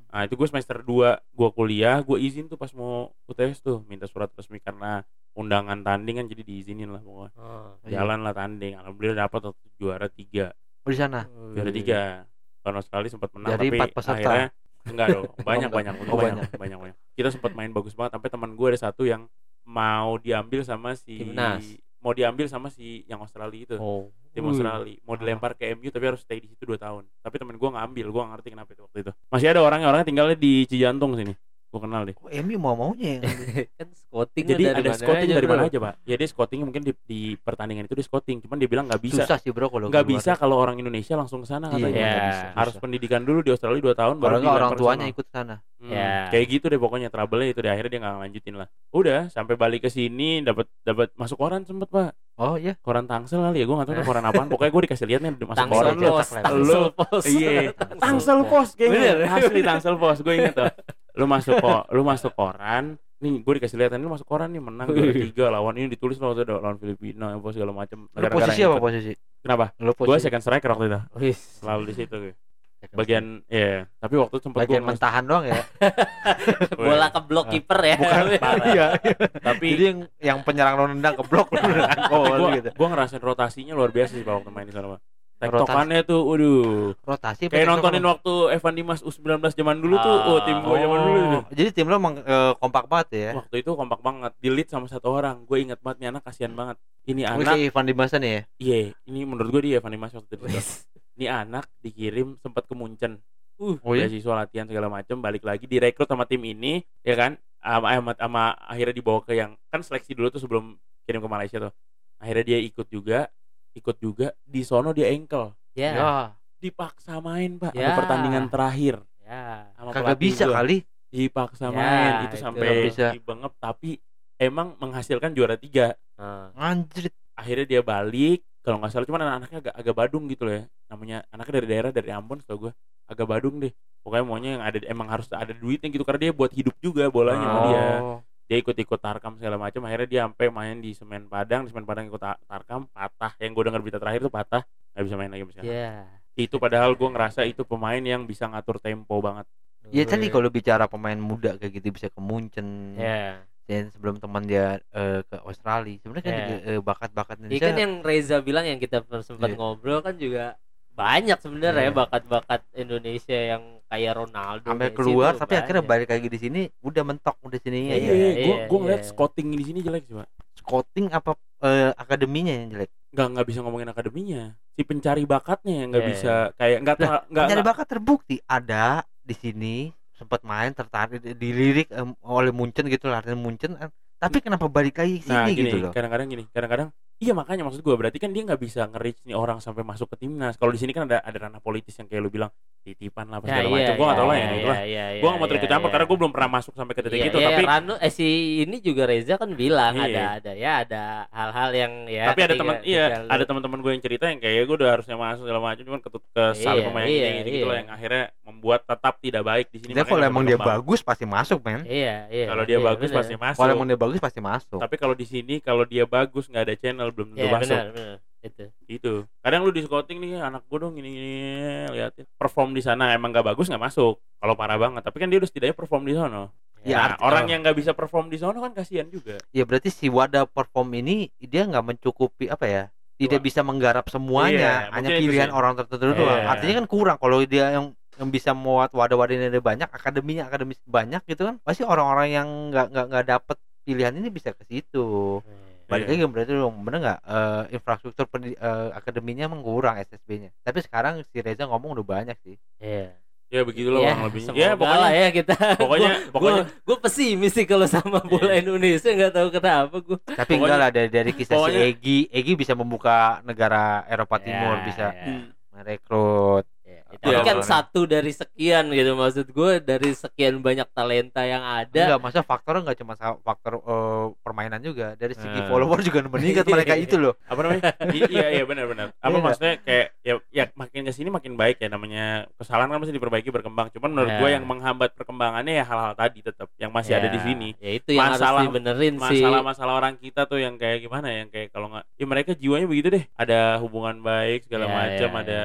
nah itu gue semester 2 gue kuliah gue izin tuh pas mau UTS tuh minta surat resmi karena undangan tanding kan jadi diizinin lah pokoknya Oh. Iya. jalan lah tanding alhamdulillah dapat waktu juara tiga Oh, di sana. juara tiga tahun Australia sempat menang Dari tapi akhirnya enggak dong [laughs] banyak enggak. banyak Oh, banyak, banyak banyak kita sempat main bagus banget sampai teman gue ada satu yang mau diambil sama si Timnas. Mau diambil sama si yang Australia itu Oh. tim. Australia. Mau dilempar ke MU tapi harus stay di situ 2 tahun. Tapi temen gue ngambil gue ngerti kenapa itu waktu itu. Masih ada orang orangnya tinggalnya di Cijantung sini gue kenal deh Kok Emi mau maunya yang [laughs] kan scouting jadi ada scouting dari mana bro. aja pak ya dia scouting mungkin di, di pertandingan itu di scouting cuman dia bilang nggak bisa susah sih bro kalau nggak bisa kalau orang Indonesia langsung ke sana Iya, katanya Iya. nggak bisa, harus susah. pendidikan dulu di Australia 2 tahun nggak orang tuanya sana. ikut sana. Hmm, Ya. kayak gitu deh pokoknya trouble itu deh akhirnya dia nggak lanjutin lah udah sampai balik ke sini dapat dapat masuk koran sempet pak Oh iya. koran Tangsel kali ya gue nggak tahu tuh koran apaan pokoknya gue dikasih lihat nih masuk Tangsel koran pos, tangsel pos. Iya, Tangsel Pos kayaknya. Asli Tangsel Pos, gue inget tuh. [laughs] Lu masuk kok, lu masuk koran. Nih, gue dikasih lihat lu masuk koran nih menang juara tiga lawan ini ditulis waktu itu lawan Filipina apa segala macam. Lu posisi apa posisi? Kenapa? Lu Gue posisi. second striker waktu itu. Wis. Selalu di situ gue. bagian ya tapi waktu itu sempet bagian mentahan doang ya. [laughs] bola ke blok kiper ya Bukan [laughs] parah. Iya. tapi Jadi yang yang penyerang lo nendang ke blok [laughs] gol gua, gitu. gua ngerasain rotasinya luar biasa sih Pak, waktu main di sana Pak. Tektokannya tuh, waduh. Rotasi Kayak nontonin waktu Evan Dimas U19 zaman dulu tuh, oh tim gua zaman dulu tuh. Oh, Jadi tim lo emang eh, kompak banget ya. Waktu itu kompak banget, di lead sama satu orang. Gue ingat banget nih anak kasihan banget. Ini Ini anak, si Ivan Dimasan ya. iya, ini menurut gue dia Evan Dimas waktu itu. Ini anak dikirim sempat ke Munchen. Uh, Oh iya? beasiswa latihan segala macam, balik lagi direkrut sama tim ini, ya kan? Sama, sama, sama akhirnya dibawa ke yang kan seleksi dulu tuh sebelum kirim ke Malaysia tuh. Akhirnya dia ikut juga, ikut juga di sono dia engkel. ya Ya, Dipaksa main, Pak. Ya. Ada pertandingan terakhir. ya Sama kagak bisa gua. kali. dipaksa Ya, main itu itu sampai bisa. dibengep tapi emang menghasilkan juara tiga Anjir. akhirnya dia balik kalau nggak salah cuman anak-anaknya agak agak badung gitu loh ya namanya anaknya dari daerah dari Ambon setahu gue agak badung deh pokoknya maunya yang ada emang harus ada duitnya gitu karena dia buat hidup juga bolanya sama dia Oh. Dia ikut-ikut tarkam segala macam akhirnya dia sampai main di semen padang di semen padang ikut ta- tarkam patah yang gue dengar berita terakhir tuh patah nggak bisa main lagi sekarang. ya itu padahal gue ngerasa itu pemain yang bisa ngatur tempo banget Ya tadi kalau bicara pemain muda kayak gitu bisa ke Munchen. ya Dan sebelum teman dia eh, ke Australia. Sebenarnya kan Ya. eh, bakat-bakat Indonesia kan yang Reza bilang yang kita sempat Iya. ngobrol kan juga banyak sebenarnya Iya. bakat-bakat Indonesia yang kayak Ronaldo sampai keluar tapi akhirnya banyak. balik lagi di sini udah mentok udah sini Iya, iya, ya. iya, gue iya, gue ngeliat iya. scouting di sini jelek sih pak Scouting apa eh, akademinya yang jelek? nggak nggak bisa ngomongin akademinya si pencari bakatnya yang nggak Iya, bisa kayak nggak Lah, nggak nggak Pencari bakat terbukti ada di sini sempat main tertarik di- dilirik oleh Munchen gitu latihan Munchen eh, tapi kenapa balik lagi ke nah sini gini gitu loh kadang-kadang gini kadang-kadang iya makanya maksud gue berarti kan dia nggak bisa nge-reach nih orang sampai masuk ke timnas. Kalau di sini kan ada ada ranah politis yang kayak lu bilang titipan lah Ya, segala iya, macam gue nggak tahu lah ya itu iya, lah. iya, gue nggak mau terikut campur karena gue belum pernah masuk sampai ke titik Iya, itu iya, tapi Rano eh si ini juga Reza kan bilang Iya. ada ada ya ada hal-hal yang ya tapi ada teman iya ada teman-teman gue yang cerita yang kayak gue udah harusnya masuk segala macam cuman ketut ke sal Iya, pemain iya, ini gitu, gitu lah yang akhirnya membuat tetap tidak baik di sini. Dia kalau emang dia bagus pasti masuk men. Iya iya. Kalau dia bagus pasti masuk. Kalau emang dia bagus pasti masuk. Tapi kalau di sini kalau dia bagus nggak ada channel belum tentu iya masuk. benar benar. Itu. Gitu. Kadang lu di scouting nih anak gue dong ini, ini liatin. Perform di sana emang nggak bagus nggak masuk. Kalau parah banget. Tapi kan dia udah setidaknya perform di sono. Ya, nah, arti- orang oh. yang nggak bisa perform di sono kan kasihan juga. Ya berarti si wadah perform ini dia nggak mencukupi apa ya tidak Wah. bisa menggarap semuanya. Iya, hanya itu pilihan sih. orang tertentu Iya. doang artinya kan kurang. Kalau dia yang yang bisa muat wadah-wadah ini ada banyak akademinya akademis banyak gitu kan pasti orang-orang yang nggak nggak nggak dapet pilihan ini bisa ke situ balik Iya. lagi berarti dong bener nggak? Eh, infrastruktur pendi- eh, akademinya emang kurang SSB-nya tapi sekarang si Reza ngomong udah banyak sih. Iya. Ya begitulah ya, kurang semoga ya pokoknya lah ya kita. pokoknya pokoknya gue pesimis sih kalau sama bola Iya. Indonesia nggak tahu kenapa gue tapi Pokoknya- enggak lah dari dari kisah pokoknya- si Egi Egi bisa membuka negara Eropa Timur bisa merekrut Tapi Iya, kan bener. satu dari sekian gitu maksud gue dari sekian banyak talenta yang ada. Enggak, masa faktornya enggak cuma faktor eh, permainan juga. Dari segi Hmm. follower juga meningkat [laughs] mereka itu loh. apa namanya I- iya iya benar benar apa Iya nggak? maksudnya kayak ya ya makin ke sini makin baik ya namanya kesalahan kan masih diperbaiki berkembang cuman menurut Ya. gue yang menghambat perkembangannya ya hal-hal tadi tetap yang masih ada di Ya, sini Ya itu yang Masalah- harus dibenerin sih. masalah-masalah orang kita tuh yang kayak gimana yang kayak kalau nggak ya mereka jiwanya begitu deh ada hubungan baik segala Ya, macam ya, ada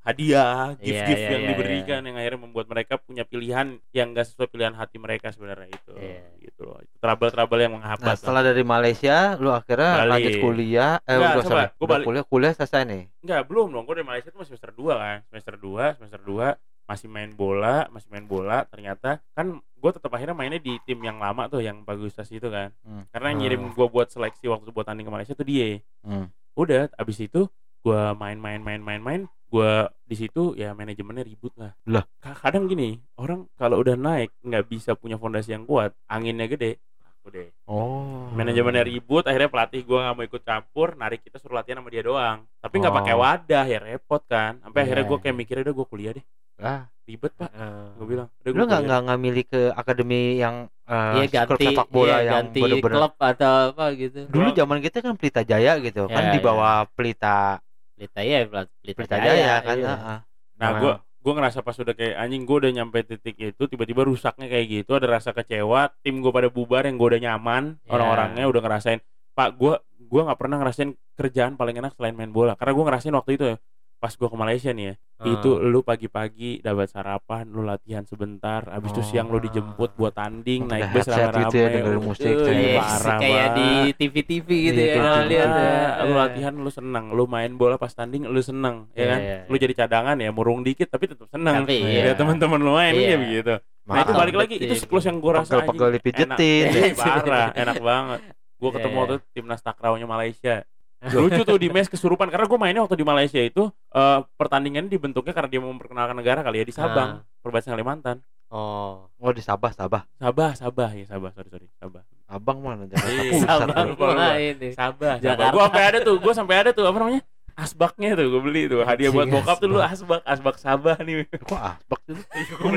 hadiah Gift-gift iya, yang iya, diberikan yang akhirnya membuat mereka punya pilihan yang gak sesuai pilihan hati mereka sebenarnya itu Iya. gitu loh itu trouble-trouble yang Nah, menghambat lah. setelah dari Malaysia lu akhirnya Balik. lanjut kuliah eh Nggak, udah coba, gua udah balik. kuliah kuliah selesai nih. Enggak, belum dong. Gue dari Malaysia tuh masih semester 2 kan. Semester 2, semester 2 masih main bola, masih main bola. Ternyata kan gue tetap akhirnya mainnya di tim yang lama tuh, yang Bagustas itu kan. Hmm. Karena yang Hmm. ngirim gue buat seleksi waktu buat tanding ke Malaysia tuh dia. Hmm. Udah, abis itu gue main-main main-main main, gue di situ ya manajemennya ribut lah. Lah. Ka- Kadang gini, orang kalau udah naik nggak bisa punya fondasi yang kuat, anginnya gede. Aku deh. Oh. Manajemennya ribut, akhirnya pelatih gue nggak mau ikut campur, narik kita suruh latihan sama dia doang. Tapi nggak Oh. pakai wadah ya repot kan. Sampai akhirnya Iya. gue kayak mikirnya udah gue kuliah deh, Ah, ribet pak. Eh, Gue bilang, udah lu gue nggak nggak nggak milih ke akademi yang eh, Iya klub ganti sepak bola iya, yang ganti bener-bener klub atau apa gitu. dulu zaman kita kan Pelita Jaya gitu kan Ya, di ya. bawah Pelita Pelita ya Pelita, Jaya, Jaya kan. iya. heeh. Nah gue gue ngerasa pas udah kayak anjing gue udah nyampe titik itu tiba-tiba rusaknya kayak gitu ada rasa kecewa tim gue pada bubar yang gue udah nyaman Ya. orang-orangnya udah ngerasain pak gue gue nggak pernah ngerasain kerjaan paling enak selain main bola karena gue ngerasain waktu itu ya pas gua ke Malaysia nih ya Ah. itu lu pagi-pagi dapat sarapan lu latihan sebentar habis itu Oh. siang lu dijemput buat tanding Pakai naik bus rame-rame gitu ya, dengerin musik, kayak Yes, parah kayak di. TV-TV gitu Iya, ya. kayak lihat TV. ya. lu latihan lu seneng lu main bola pas tanding lu seneng ya kan Iya, lu jadi cadangan ya murung dikit tapi tetap seneng Tapi ya iya. teman-teman lu main Iya. ya begitu nah itu balik lagi betul. itu siklus yang gua rasa Pegel-pegel anjing, dipijetin. enak. [laughs] Iya, parah enak banget gua ketemu Iya. waktu itu timnas takraw nya Malaysia [laughs] lucu tuh di mes kesurupan karena gue mainnya waktu di Malaysia itu eh pertandingan dibentuknya karena dia mau memperkenalkan negara kali ya di Sabang Perbatasan Kalimantan Oh. Oh di Sabah, Sabah. Sabah Sabah ya Sabah sorry sorry Sabah Abang mana [laughs] Jakarta Iya, Pusat. Sabang lupa. main nih. Sabah Sabah Jakarta. gue sampai ada tuh gue sampai ada tuh apa namanya asbaknya tuh gue beli tuh hadiah buat bokap tuh lu asbak. asbak asbak Sabah nih Kok asbak beli-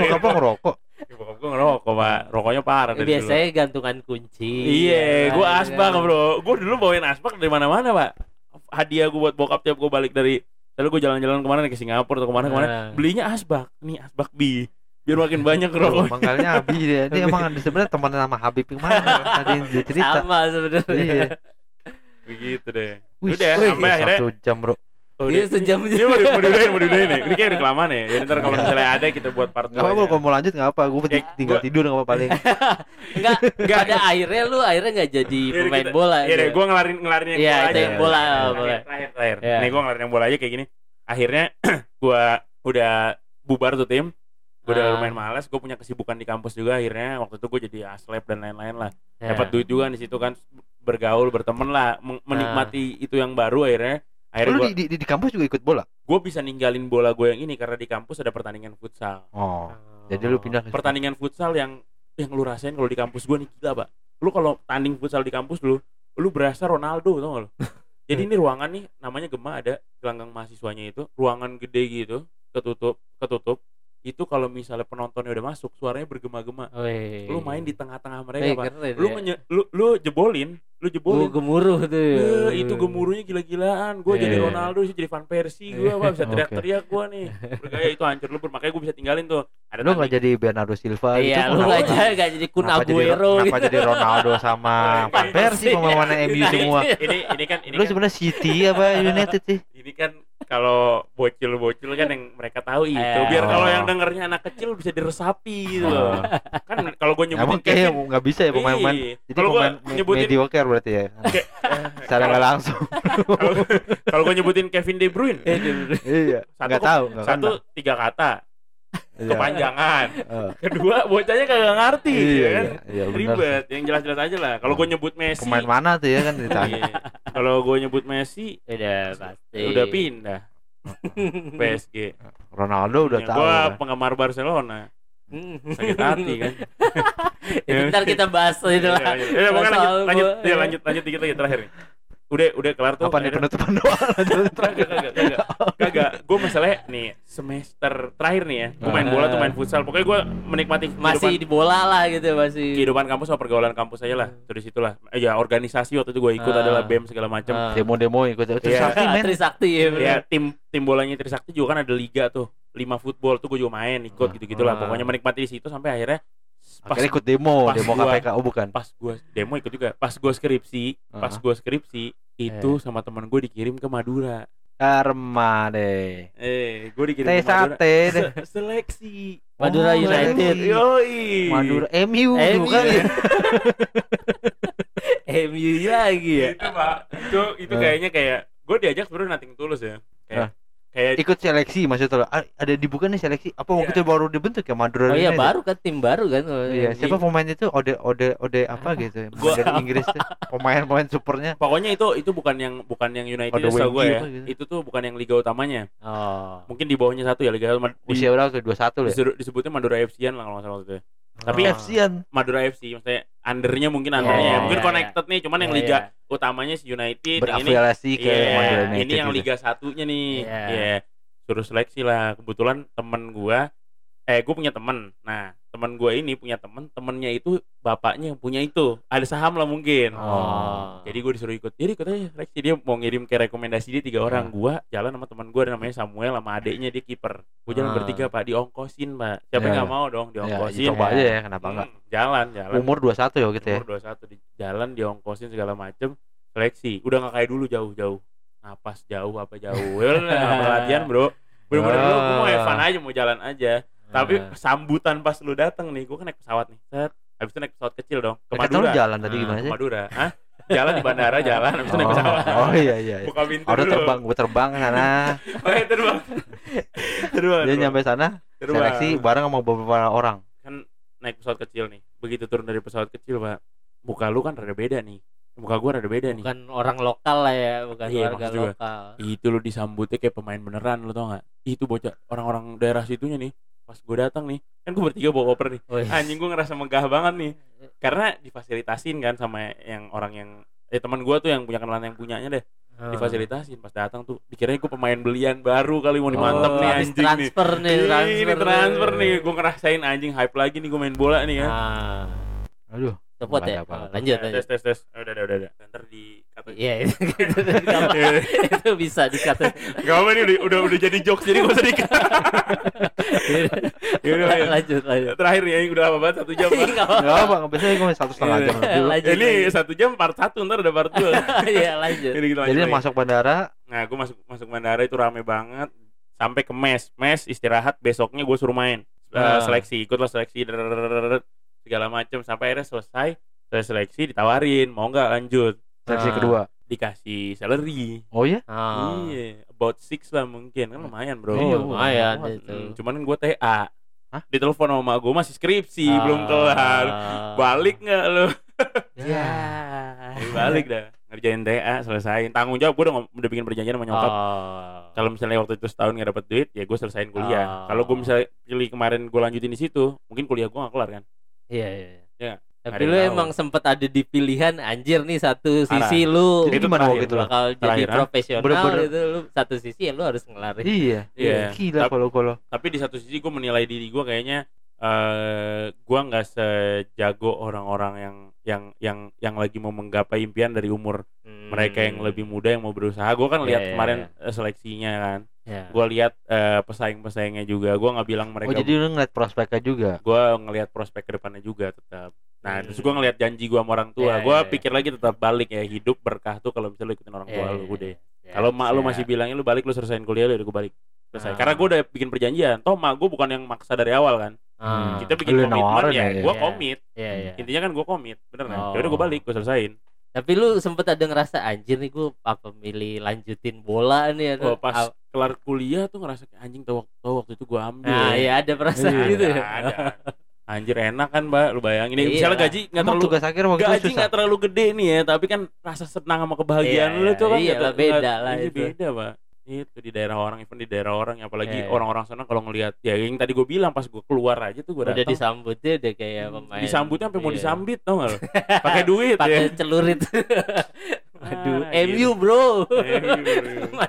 mau apa ngerokok? Bokap gue ngerokok pak rokoknya parah dari dulu Biasanya gantungan kunci. iya gue kan, asbak kan. bro gue dulu bawain asbak dari mana mana pak hadiah gue buat bokap tiap gue balik dari lalu gue jalan-jalan ke mana nih, ke Singapura atau ke mana ke mana Nah. belinya asbak nih asbak bi biar makin banyak Oh, rokok Manggilnya [laughs] Abi dia. Dia emang ada sebenarnya teman sama Habib yang mana? Tadi yang dia cerita. Sama sebenarnya. Iya. begitu deh Wih, udah sampai akhirnya satu jam bro. Oh, Iya, sejam ini mau, di- mau diudahin mau diudahin nih ini kayak udah kelamaan ya jadi ntar kalau misalnya ada kita buat part Gak apa-apa dua kalau mau lanjut gak apa. Gue Ya, tinggal gua- tidur gak apa paling. [laughs] Enggak, Enggak. pada akhirnya lu akhirnya nggak jadi Iya, pemain kita- bola. Iya deh, gue ngelarin ngelarin yang Iya, bola aja. yang bola, Terakhir, boleh. Terakhir, terakhir. Iya. Nih gue ngelarin yang bola aja kayak gini. Akhirnya [clears throat] gue udah bubar tuh tim. Gue udah Ah. lumayan malas. Gue punya kesibukan di kampus juga. Akhirnya waktu itu gue jadi aslep dan lain-lain lah. Dapat duit juga di situ kan. Bergaul, berteman lah, menikmati itu yang baru akhirnya. Akhirnya Lu gue di, di, di kampus juga ikut bola? gue bisa ninggalin bola gue yang ini karena di kampus ada pertandingan futsal. Oh. Jadi lu pindah ke Pertandingan futsal yang yang lu rasain kalau di kampus gue nih gila pak. Lu kalau tanding futsal di kampus lu, lu berasa Ronaldo tau gak lu? [laughs] Jadi ini ruangan nih namanya Gema ada gelanggang mahasiswanya itu, ruangan gede gitu, ketutup, ketutup. Itu kalau misalnya penontonnya udah masuk, suaranya bergema-gema. Lu main di tengah-tengah mereka, Pak. keren Lu ya. menye- lu lu jebolin, lu jebolin. gemuruh tuh. ya. Eh, itu gemuruhnya gila-gilaan. Gue jadi Ronaldo sih jadi Van Persie gue Pak. bisa teriak-teriak gue nih. Bergaya itu hancur lebur makanya gue bisa tinggalin tuh. Ada Lu gak jadi Bernardo Silva gitu? Iya, lu kenapa? nggak jadi nggak jadi Kun Kenapa jadi, Aguero kenapa gitu. jadi Ronaldo sama Van Persie pemain MU semua? Ini ini kan ini Lu kan, sebenarnya City apa United sih? ini kan kalau bocil-bocil kan yang mereka tahu itu. Eh. Biar kalau Oh. yang dengernya anak kecil bisa diresapi gitu loh. Oh. Kan kalau gue nyebutin Emang kayak Kevin, nggak bisa ya pemain-pemain. Iya. Jadi Kalau gue pemain nyebutin mediocre berarti ya. eh, [laughs] Secara nggak langsung. kalau- gue nyebutin Kevin De Bruyne, iya. Nggak ke- tahu. satu tiga kata. Kepanjangan. Eh, Kedua bocahnya kagak ngerti Iya, ya kan. iya, iya. Ribet, yang jelas-jelas aja lah. Kalau gue nyebut Messi, Pemain mana tuh ya kan ditanya. Iya. Kalau gue nyebut Messi, Udah pasti. udah pindah [laughs] PSG. Ronaldo udah tahu. Gue kan. penggemar Barcelona, sakit hati kan. [laughs] Ya, bentar kita bahas itu lah. Iya, iya. Ya, pokoknya lanjut, Soal lanjut, gua- ya, lanjut, lanjut dikit lagi terakhir nih. Udah, udah kelar tuh. Apa nih akhirnya- penutupan doa? Lanjut [laughs] Kagak, kagak, kagak, kagak. Gue masalahnya nih semester terakhir nih ya. Gue main bola tuh main futsal. Pokoknya gue menikmati Masih di bola lah gitu masih. kehidupan kampus sama pergaulan kampus aja lah. Terus situlah. Eh, Ya organisasi waktu itu gue ikut Ah. adalah bem segala macam. Ah. Demo-demo ikut terus Iya. sakti men. Trisakti ya. Ya tim tim bolanya Trisakti juga kan ada liga tuh. Lima football tuh gue juga main ikut Ah. gitu-gitulah. Ah. Pokoknya menikmati di situ sampai akhirnya pas Akhirnya ikut demo, pas demo gua- KPK oh bukan. pas gue demo ikut juga. Pas gue skripsi, pas Ah. gue skripsi itu sama temen gue dikirim ke Madura. Karma deh. Eh, gue dikirim Teh ke Madura. sate deh. Se- seleksi. Madura Oh, United. Yoi. Madura MU MU. bukan ya? [laughs] MU lagi ya. Itu pak. Itu itu Eh. kayaknya kayak gue diajak sebenarnya nating tulus ya. Kayak kayak Ikut seleksi maksudnya lo. Ada dibuka nih seleksi. Apa waktu itu baru dibentuk ya Madura Oh iya baru kan tim baru kan. Iya, siapa pemain itu? Ode Ode Ode apa [laughs] gitu? Gua- Dari Inggris tuh. Pemain-pemain supernya. pokoknya itu itu bukan yang bukan yang United gue Wengy ya. apa gitu. Itu tuh bukan yang liga utamanya. Oh. Mungkin di bawahnya satu ya liga di, Usia berapa tuh? 21 ya? disebut- disebutnya Madura FC-an lah kalau nggak salah waktu itu. Ya. Tapi Oh. FC-an. Madura FC maksudnya undernya mungkin Oh, undernya ya. mungkin iya, connected nih cuman yang Iya, liga iya. utamanya si United yang ini Berafiliasi ke Iya, Madura United. ini yang gitu. liga satunya nih Iya. Iya. suruh seleksi lah kebetulan temen gua eh gue punya temen. Nah temen gua ini punya temen temennya itu bapaknya yang punya itu. Ada saham lah mungkin. Oh. jadi gue disuruh ikut. Jadi ikut aja seleksi dia mau ngirim ke rekomendasi dia tiga orang. Hmm. gua jalan sama teman gua namanya Samuel sama adiknya dia kiper. Gue jalan Ah. bertiga pak. Diongkosin pak. Siapa yang Iya. nggak mau dong Ya, diongkosin. coba ya. aja ya, kenapa Hmm, enggak? jalan jalan. Umur 21 ya gitu ya. umur 21 di jalan diongkosin segala macem. Seleksi. Udah nggak kayak dulu jauh-jauh. Napas jauh apa jauh. Ya nggak latihan bro. Bener-bener lu gue mau fun aja mau jalan aja tapi sambutan pas lu datang nih gue kan naik pesawat nih. Set. Habis itu naik pesawat kecil dong ke lu Madura. jalan tadi gimana ke sih? Madura. Hah? jalan di bandara [laughs] jalan habis itu naik Oh, pesawat. Oh iya iya. iya. buka pintu Udah dulu. terbang, gue terbang ke sana. [laughs] oh iya terbang. [laughs] Terbang Dia nyampe sana Terbang. seleksi bareng sama beberapa orang. kan naik pesawat kecil nih. Begitu turun dari pesawat kecil pak muka lu kan rada beda nih. Muka gua rada beda nih. Bukan orang lokal lah ya bukan Iya, warga lokal. Itu lu disambutnya kayak pemain beneran lu tau gak itu bocah orang-orang daerah situnya nih pas gue datang nih kan gue bertiga bawa koper nih. Wih. anjing gue ngerasa megah banget nih. Karena difasilitasin kan sama yang orang yang eh teman gue tuh yang punya kenalan yang punyanya deh. Ah. difasilitasin pas datang tuh. Dikiranya gue pemain belian baru kali mau Oh, dimantep nih habis anjing nih. transfer nih Ih, transfer ini transfer nih. Gue ngerasain anjing hype lagi nih gue main bola nih ya. Ah. Aduh. cepet ya? apa-apa. Oh, lanjut tes lanjut. tes tes udah udah udah Iya, [laughs] gitu. yeah, iya. itu, bisa dikata. Gak apa nih udah, udah jadi jokes jadi gak usah dikata. [laughs] lanjut lanjut. Terakhir ya udah lama banget satu jam. [laughs] Gak apa, nggak biasanya gue satu setengah jam. lanjut, ini lanjut. satu jam part satu ntar ada part dua. Iya lanjut. Jadi, lanjut jadi masuk bandara. Nah, gue masuk masuk bandara itu rame banget sampai ke mes mes istirahat besoknya gue suruh main uh, seleksi ikutlah seleksi segala macam sampai akhirnya selesai saya seleksi ditawarin mau nggak lanjut seleksi Ah. kedua. Dikasih salary. Oh iya? Ah. Iya, about six lah mungkin kan lumayan bro. Iya, Oh, lumayan lumayan. itu. Hmm, cuman gue TA. Hah? Ditelepon sama gue masih skripsi, belum Ah. kelar. Balik nggak lo? Ya. Balik dah. Ngerjain TA, selesaiin. Tanggung jawab gue udah, udah bikin perjanjian sama nyokap. Oh. Kalau misalnya waktu itu setahun nggak dapet duit, ya gue selesaiin kuliah. Oh. Kalau gue misalnya pilih kemarin gue lanjutin di situ, mungkin kuliah gue nggak kelar kan? Iya, iya. Iya. Tapi lu tahu. emang sempet ada di pilihan anjir nih satu sisi lu Jadi Itu gimana terakhir, waktu itu? Bro. bakal jadi Terakhir, profesional Bener-bener. itu lu satu sisi ya lu harus ngelarin. Iya. Iya. Gila Tapi- kalau kalau. Tapi di satu sisi gue menilai diri gue kayaknya eh gue nggak sejago orang-orang yang yang yang yang lagi mau menggapai impian dari umur Hmm. mereka yang lebih muda yang mau berusaha. Gue kan Iya, lihat iya, kemarin eh, seleksinya kan. Ya. gue lihat eh, pesaing-pesaingnya juga gue nggak bilang Oh mereka jadi lu ngeliat prospeknya juga. gue ngelihat prospek ke depannya juga tetap nah Hmm. terus gue ngelihat janji gue sama orang tua Iya, gue iya, iya. pikir lagi tetap balik ya hidup berkah tuh kalau misalnya lu ikutin orang tua Iya, lu iya, udah iya. kalau mak lu Siap. masih bilangnya lu balik lu selesaiin kuliah lu udah gue balik selesai Ah. karena gue udah bikin perjanjian toh mak gue bukan yang maksa dari awal kan Ah. kita bikin Lu komitmen ya ya, gue iya. komit Iya, iya. intinya kan gue komit bener kan Oh. ya udah gue balik gue selesaiin Tapi lu sempet ada ngerasa anjir nih gue apa milih lanjutin bola nih Gua atau pas kelar kuliah tuh ngerasa kayak anjing tau, tau waktu itu gue ambil Nah, ya. ya ada perasaan gitu. Ya. ada. Anjir enak kan mbak, lu bayangin ini Iya. misalnya gaji nggak terlalu tugas akhir waktu gaji nggak terlalu gede nih ya, tapi kan rasa senang sama kebahagiaan Iya, lu tuh kan iya lah, beda lah iya, itu. beda pak. Itu di daerah orang, even di daerah orang, apalagi Iya. orang-orang sana kalau ngelihat ya yang tadi gue bilang pas gue keluar aja tuh gue Udah datang disambutnya udah kayak pemain. disambutnya sampai mau Iya. disambit tau gak? [laughs] Pakai duit ya. Pakai celurit. [laughs] [laughs] Aduh, Ah, MU gitu. bro.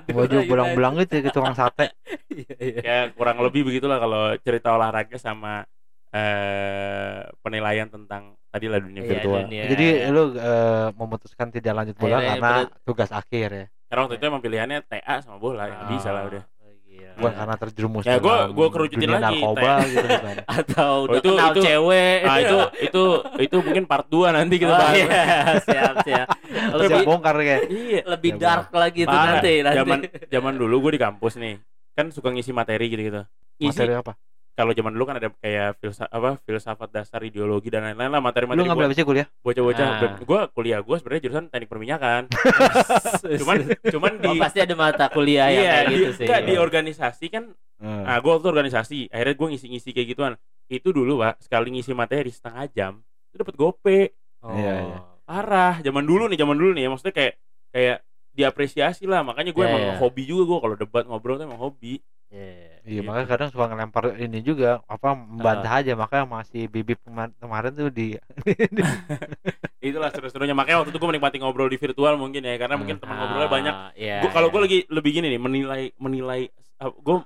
Baju United. belang-belang gitu ya ke tukang sate. Iya, iya. ya kurang lebih begitulah kalau cerita olahraga sama eh penilaian tentang tadi lah dunia Iya, virtual. dunia. Jadi lu eh, memutuskan tidak lanjut bola Akhirnya karena tugas akhir ya. Karena waktu itu emang pilihannya TA sama bola, ya Ah, bisa lah udah. iya. Bukan Iya. karena terjerumus Ya, gua- dalam gua kerucutin dunia lagi, narkoba gitu bukan. [laughs] Atau udah itu- kenal itu- cewek. Nah itu itu itu mungkin part 2 nanti kita Oh, bahas. iya, siap siap. Siap Lebih bongkar kayak. Iya. lebih Ya, dark lagi tuh Parah. nanti nanti. Zaman zaman dulu gue di kampus nih, kan suka ngisi materi gitu-gitu. Ngisi Materi apa? Kalau zaman dulu kan ada kayak filsafat apa filsafat dasar ideologi dan lain-lain lah Lu materi-materi ngambil apa sih kuliah? bocah-bocah. Ah. Gue kuliah gue sebenarnya jurusan teknik perminyakan. [laughs] cuman cuman di oh, pasti ada mata kuliah yang iya kayak di, gitu sih. enggak, di organisasi kan Hmm. Nah, gue waktu organisasi, akhirnya gue ngisi-ngisi kayak gituan. Itu dulu, Pak, sekali ngisi materi setengah jam, itu dapat gope. Oh. Iya, iya. Parah, zaman dulu nih, zaman dulu nih, ya. maksudnya kayak kayak diapresiasi lah. Makanya gue Iya, emang iya. hobi juga gue kalau debat ngobrol tuh emang hobi. Iya. Iya, Gitu. makanya kadang suka ngelempar ini juga apa membantah aja makanya masih bibip kema- kemarin tuh di [laughs] Itulah seru-serunya. Makanya waktu itu gue menikmati ngobrol di virtual mungkin ya, karena mungkin teman ngobrolnya banyak. Ah, Iya. Gua kalau iya. gue lagi lebih gini nih, menilai menilai gue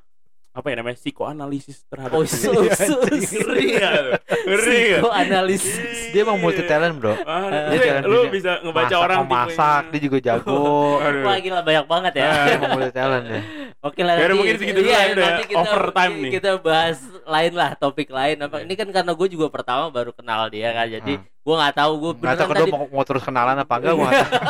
apa ya namanya psikoanalisis terhadap Oh, su- [laughs] ngeri ya ngeri ya Psikoanalisis. dia emang multi talent, Bro. Ah, Dia jalan lu dunia. bisa ngebaca Masak, orang masak, dia juga jago. [laughs] Aduh. Wah gila banyak banget ya. Ah. Emang multi talent ya. Oke lah. Ya nanti- mungkin segitu dulu iya, ya, udah nanti kita, overtime nih. Kita bahas lain lah topik lain apa. Iya. Ini kan karena gue juga pertama baru kenal dia kan. Jadi Hmm. Gua nggak tahu gua Nggak tahu kedua tadi mau, mau terus kenalan apa enggak gua nggak tahu.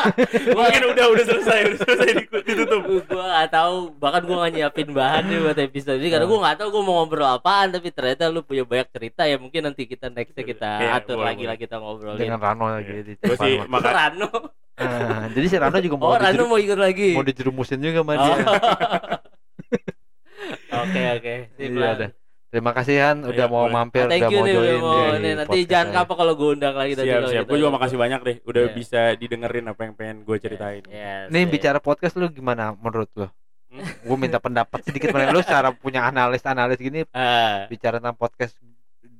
Mungkin udah udah selesai, udah selesai di- ditutup. gua nggak tahu bahkan gua nggak nyiapin bahan nih buat episode ini karena gua nggak tahu gua mau ngobrol apaan tapi ternyata lu punya banyak cerita ya mungkin nanti kita nextnya kita Iya, atur boleh, lagi lah kita ngobrolin dengan Rano lagi Iya. di sih depan. maka Rano Ah, jadi si Rano juga mau oh Rano mau ikut lagi mau dijerumusin juga sama Oh. dia. [laughs] oke oke sip Iya. Terima kasih Han udah Iya, mau boleh. mampir, Ah, thank udah you mau nih join mau nih nanti jangan kapok kalau gua undang lagi tadi siap kalau siap. gitu. Gue juga makasih banyak deh, udah Iya. bisa didengerin apa yang pengen gue ceritain. Yes, Nih yes. bicara podcast lu gimana menurut lu? Hmm? Gue minta pendapat sedikit mengenai lu secara punya analis-analis gini Ah, bicara tentang podcast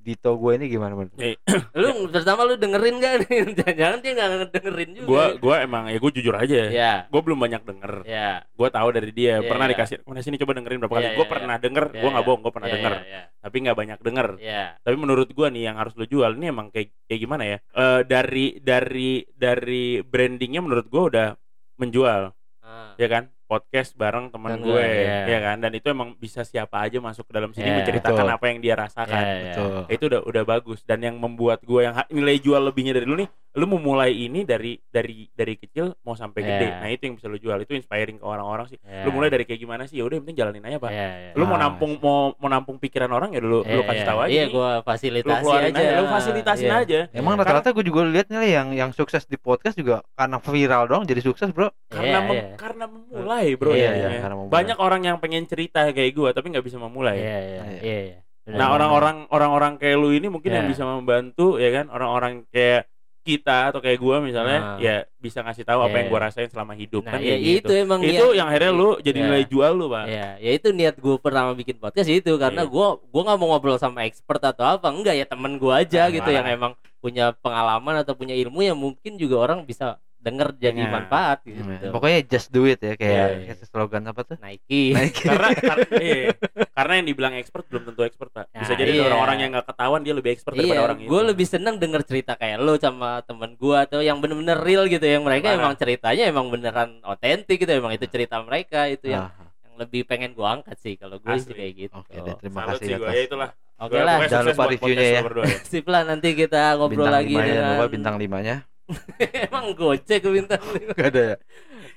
Dito gue ini gimana menurut? [clears throat] lu? lu pertama lu dengerin gak nih? [laughs] Jangan-jangan dia nggak dengerin juga. Gue gue emang ya gue jujur aja. Ya, Gue belum banyak denger. ya. Gue tahu dari dia. Iya, pernah iya. dikasih rekomendasi ini coba dengerin berapa kali. Iya, gue iya, pernah denger. Iya, Gue nggak iya. bohong. Gue pernah Ya, denger. ya, Tapi nggak banyak denger. Ya. Tapi menurut gue nih yang harus lo jual ini emang kayak kayak gimana ya? Eh, dari dari dari brandingnya menurut gue udah menjual, Ah. ya kan? Podcast bareng teman Temen gue, gue, iya. ya kan? Dan itu emang bisa siapa aja masuk ke dalam sini Iya. menceritakan Betul. apa yang dia rasakan. Ya, ya. Betul. itu udah udah bagus dan yang membuat gue yang nilai jual lebihnya dari lu nih lu mau mulai ini dari dari dari kecil mau sampai gede Iya. nah itu yang bisa lu jual itu inspiring ke orang-orang sih Ya. lu mulai dari kayak gimana sih ya udah yang penting jalanin aja pak Ya, ya. lu mau Nah. nampung mau mau nampung pikiran orang ya dulu lu Ya, kasih ya. tahu aja Iya, gua lu fasilitasi keluarin aja. aja, lu fasilitasin Iya. aja Emang Iya. rata-rata gue juga lihat nih yang yang sukses di podcast juga karena viral dong jadi sukses bro. karena Iya, mem- iya. karena memulai bro Iya, jadinya. iya, karena memulai. banyak orang yang pengen cerita kayak gue tapi nggak bisa memulai Iya, iya, Iya. iya, iya. Benar. Nah orang-orang orang-orang kayak lu ini mungkin yang Iya. bisa membantu ya kan orang-orang kayak kita atau kayak gua misalnya Nah. ya bisa ngasih tahu apa Iya. yang gua rasain selama hidup Nah, kan ya, gitu. itu emang itu niat- yang akhirnya lu jadi Iya. nilai jual lu pak Ya, ya itu niat gue pertama bikin podcast itu karena Iya. gua gua nggak mau ngobrol sama expert atau apa, enggak ya temen gua aja Nah. gitu yang emang punya pengalaman atau punya ilmu yang mungkin juga orang bisa denger jadi Nah. manfaat gitu. Hmm, Pokoknya just do it ya kayak, Iya, iya. kayak slogan apa tuh? Nike. [laughs] Nike. karena karena, [laughs] iya. karena yang dibilang expert belum tentu expert pak bisa Nah, jadi iya. orang-orang yang nggak ketahuan dia lebih expert daripada Iya, orang itu gue lebih seneng denger cerita kayak lo sama temen gue atau yang bener-bener real gitu, yang mereka Parah. emang ceritanya emang beneran otentik gitu, emang itu cerita mereka itu yang, Ah, yang lebih pengen gue angkat sih kalau gue sih kayak gitu. Oke deh, terima Salut kasih sih gua ya itulah Oke Gua- lah, Jangan lupa reviewnya ya. ya. [laughs] sip lah nanti kita ngobrol bintang lagi limanya, dengan lupa bintang limanya. [laughs] emang gocek bintang lima. Gak ada ya.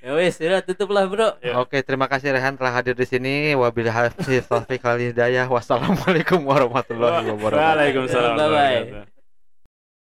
ya wes, udah tutup lah bro. Ya. Oke, terima kasih Rehan telah hadir di sini. Wabillahi taufiq wal hidayah. Wassalamualaikum warahmatullahi wabarakatuh. Waalaikumsalam Bye-bye.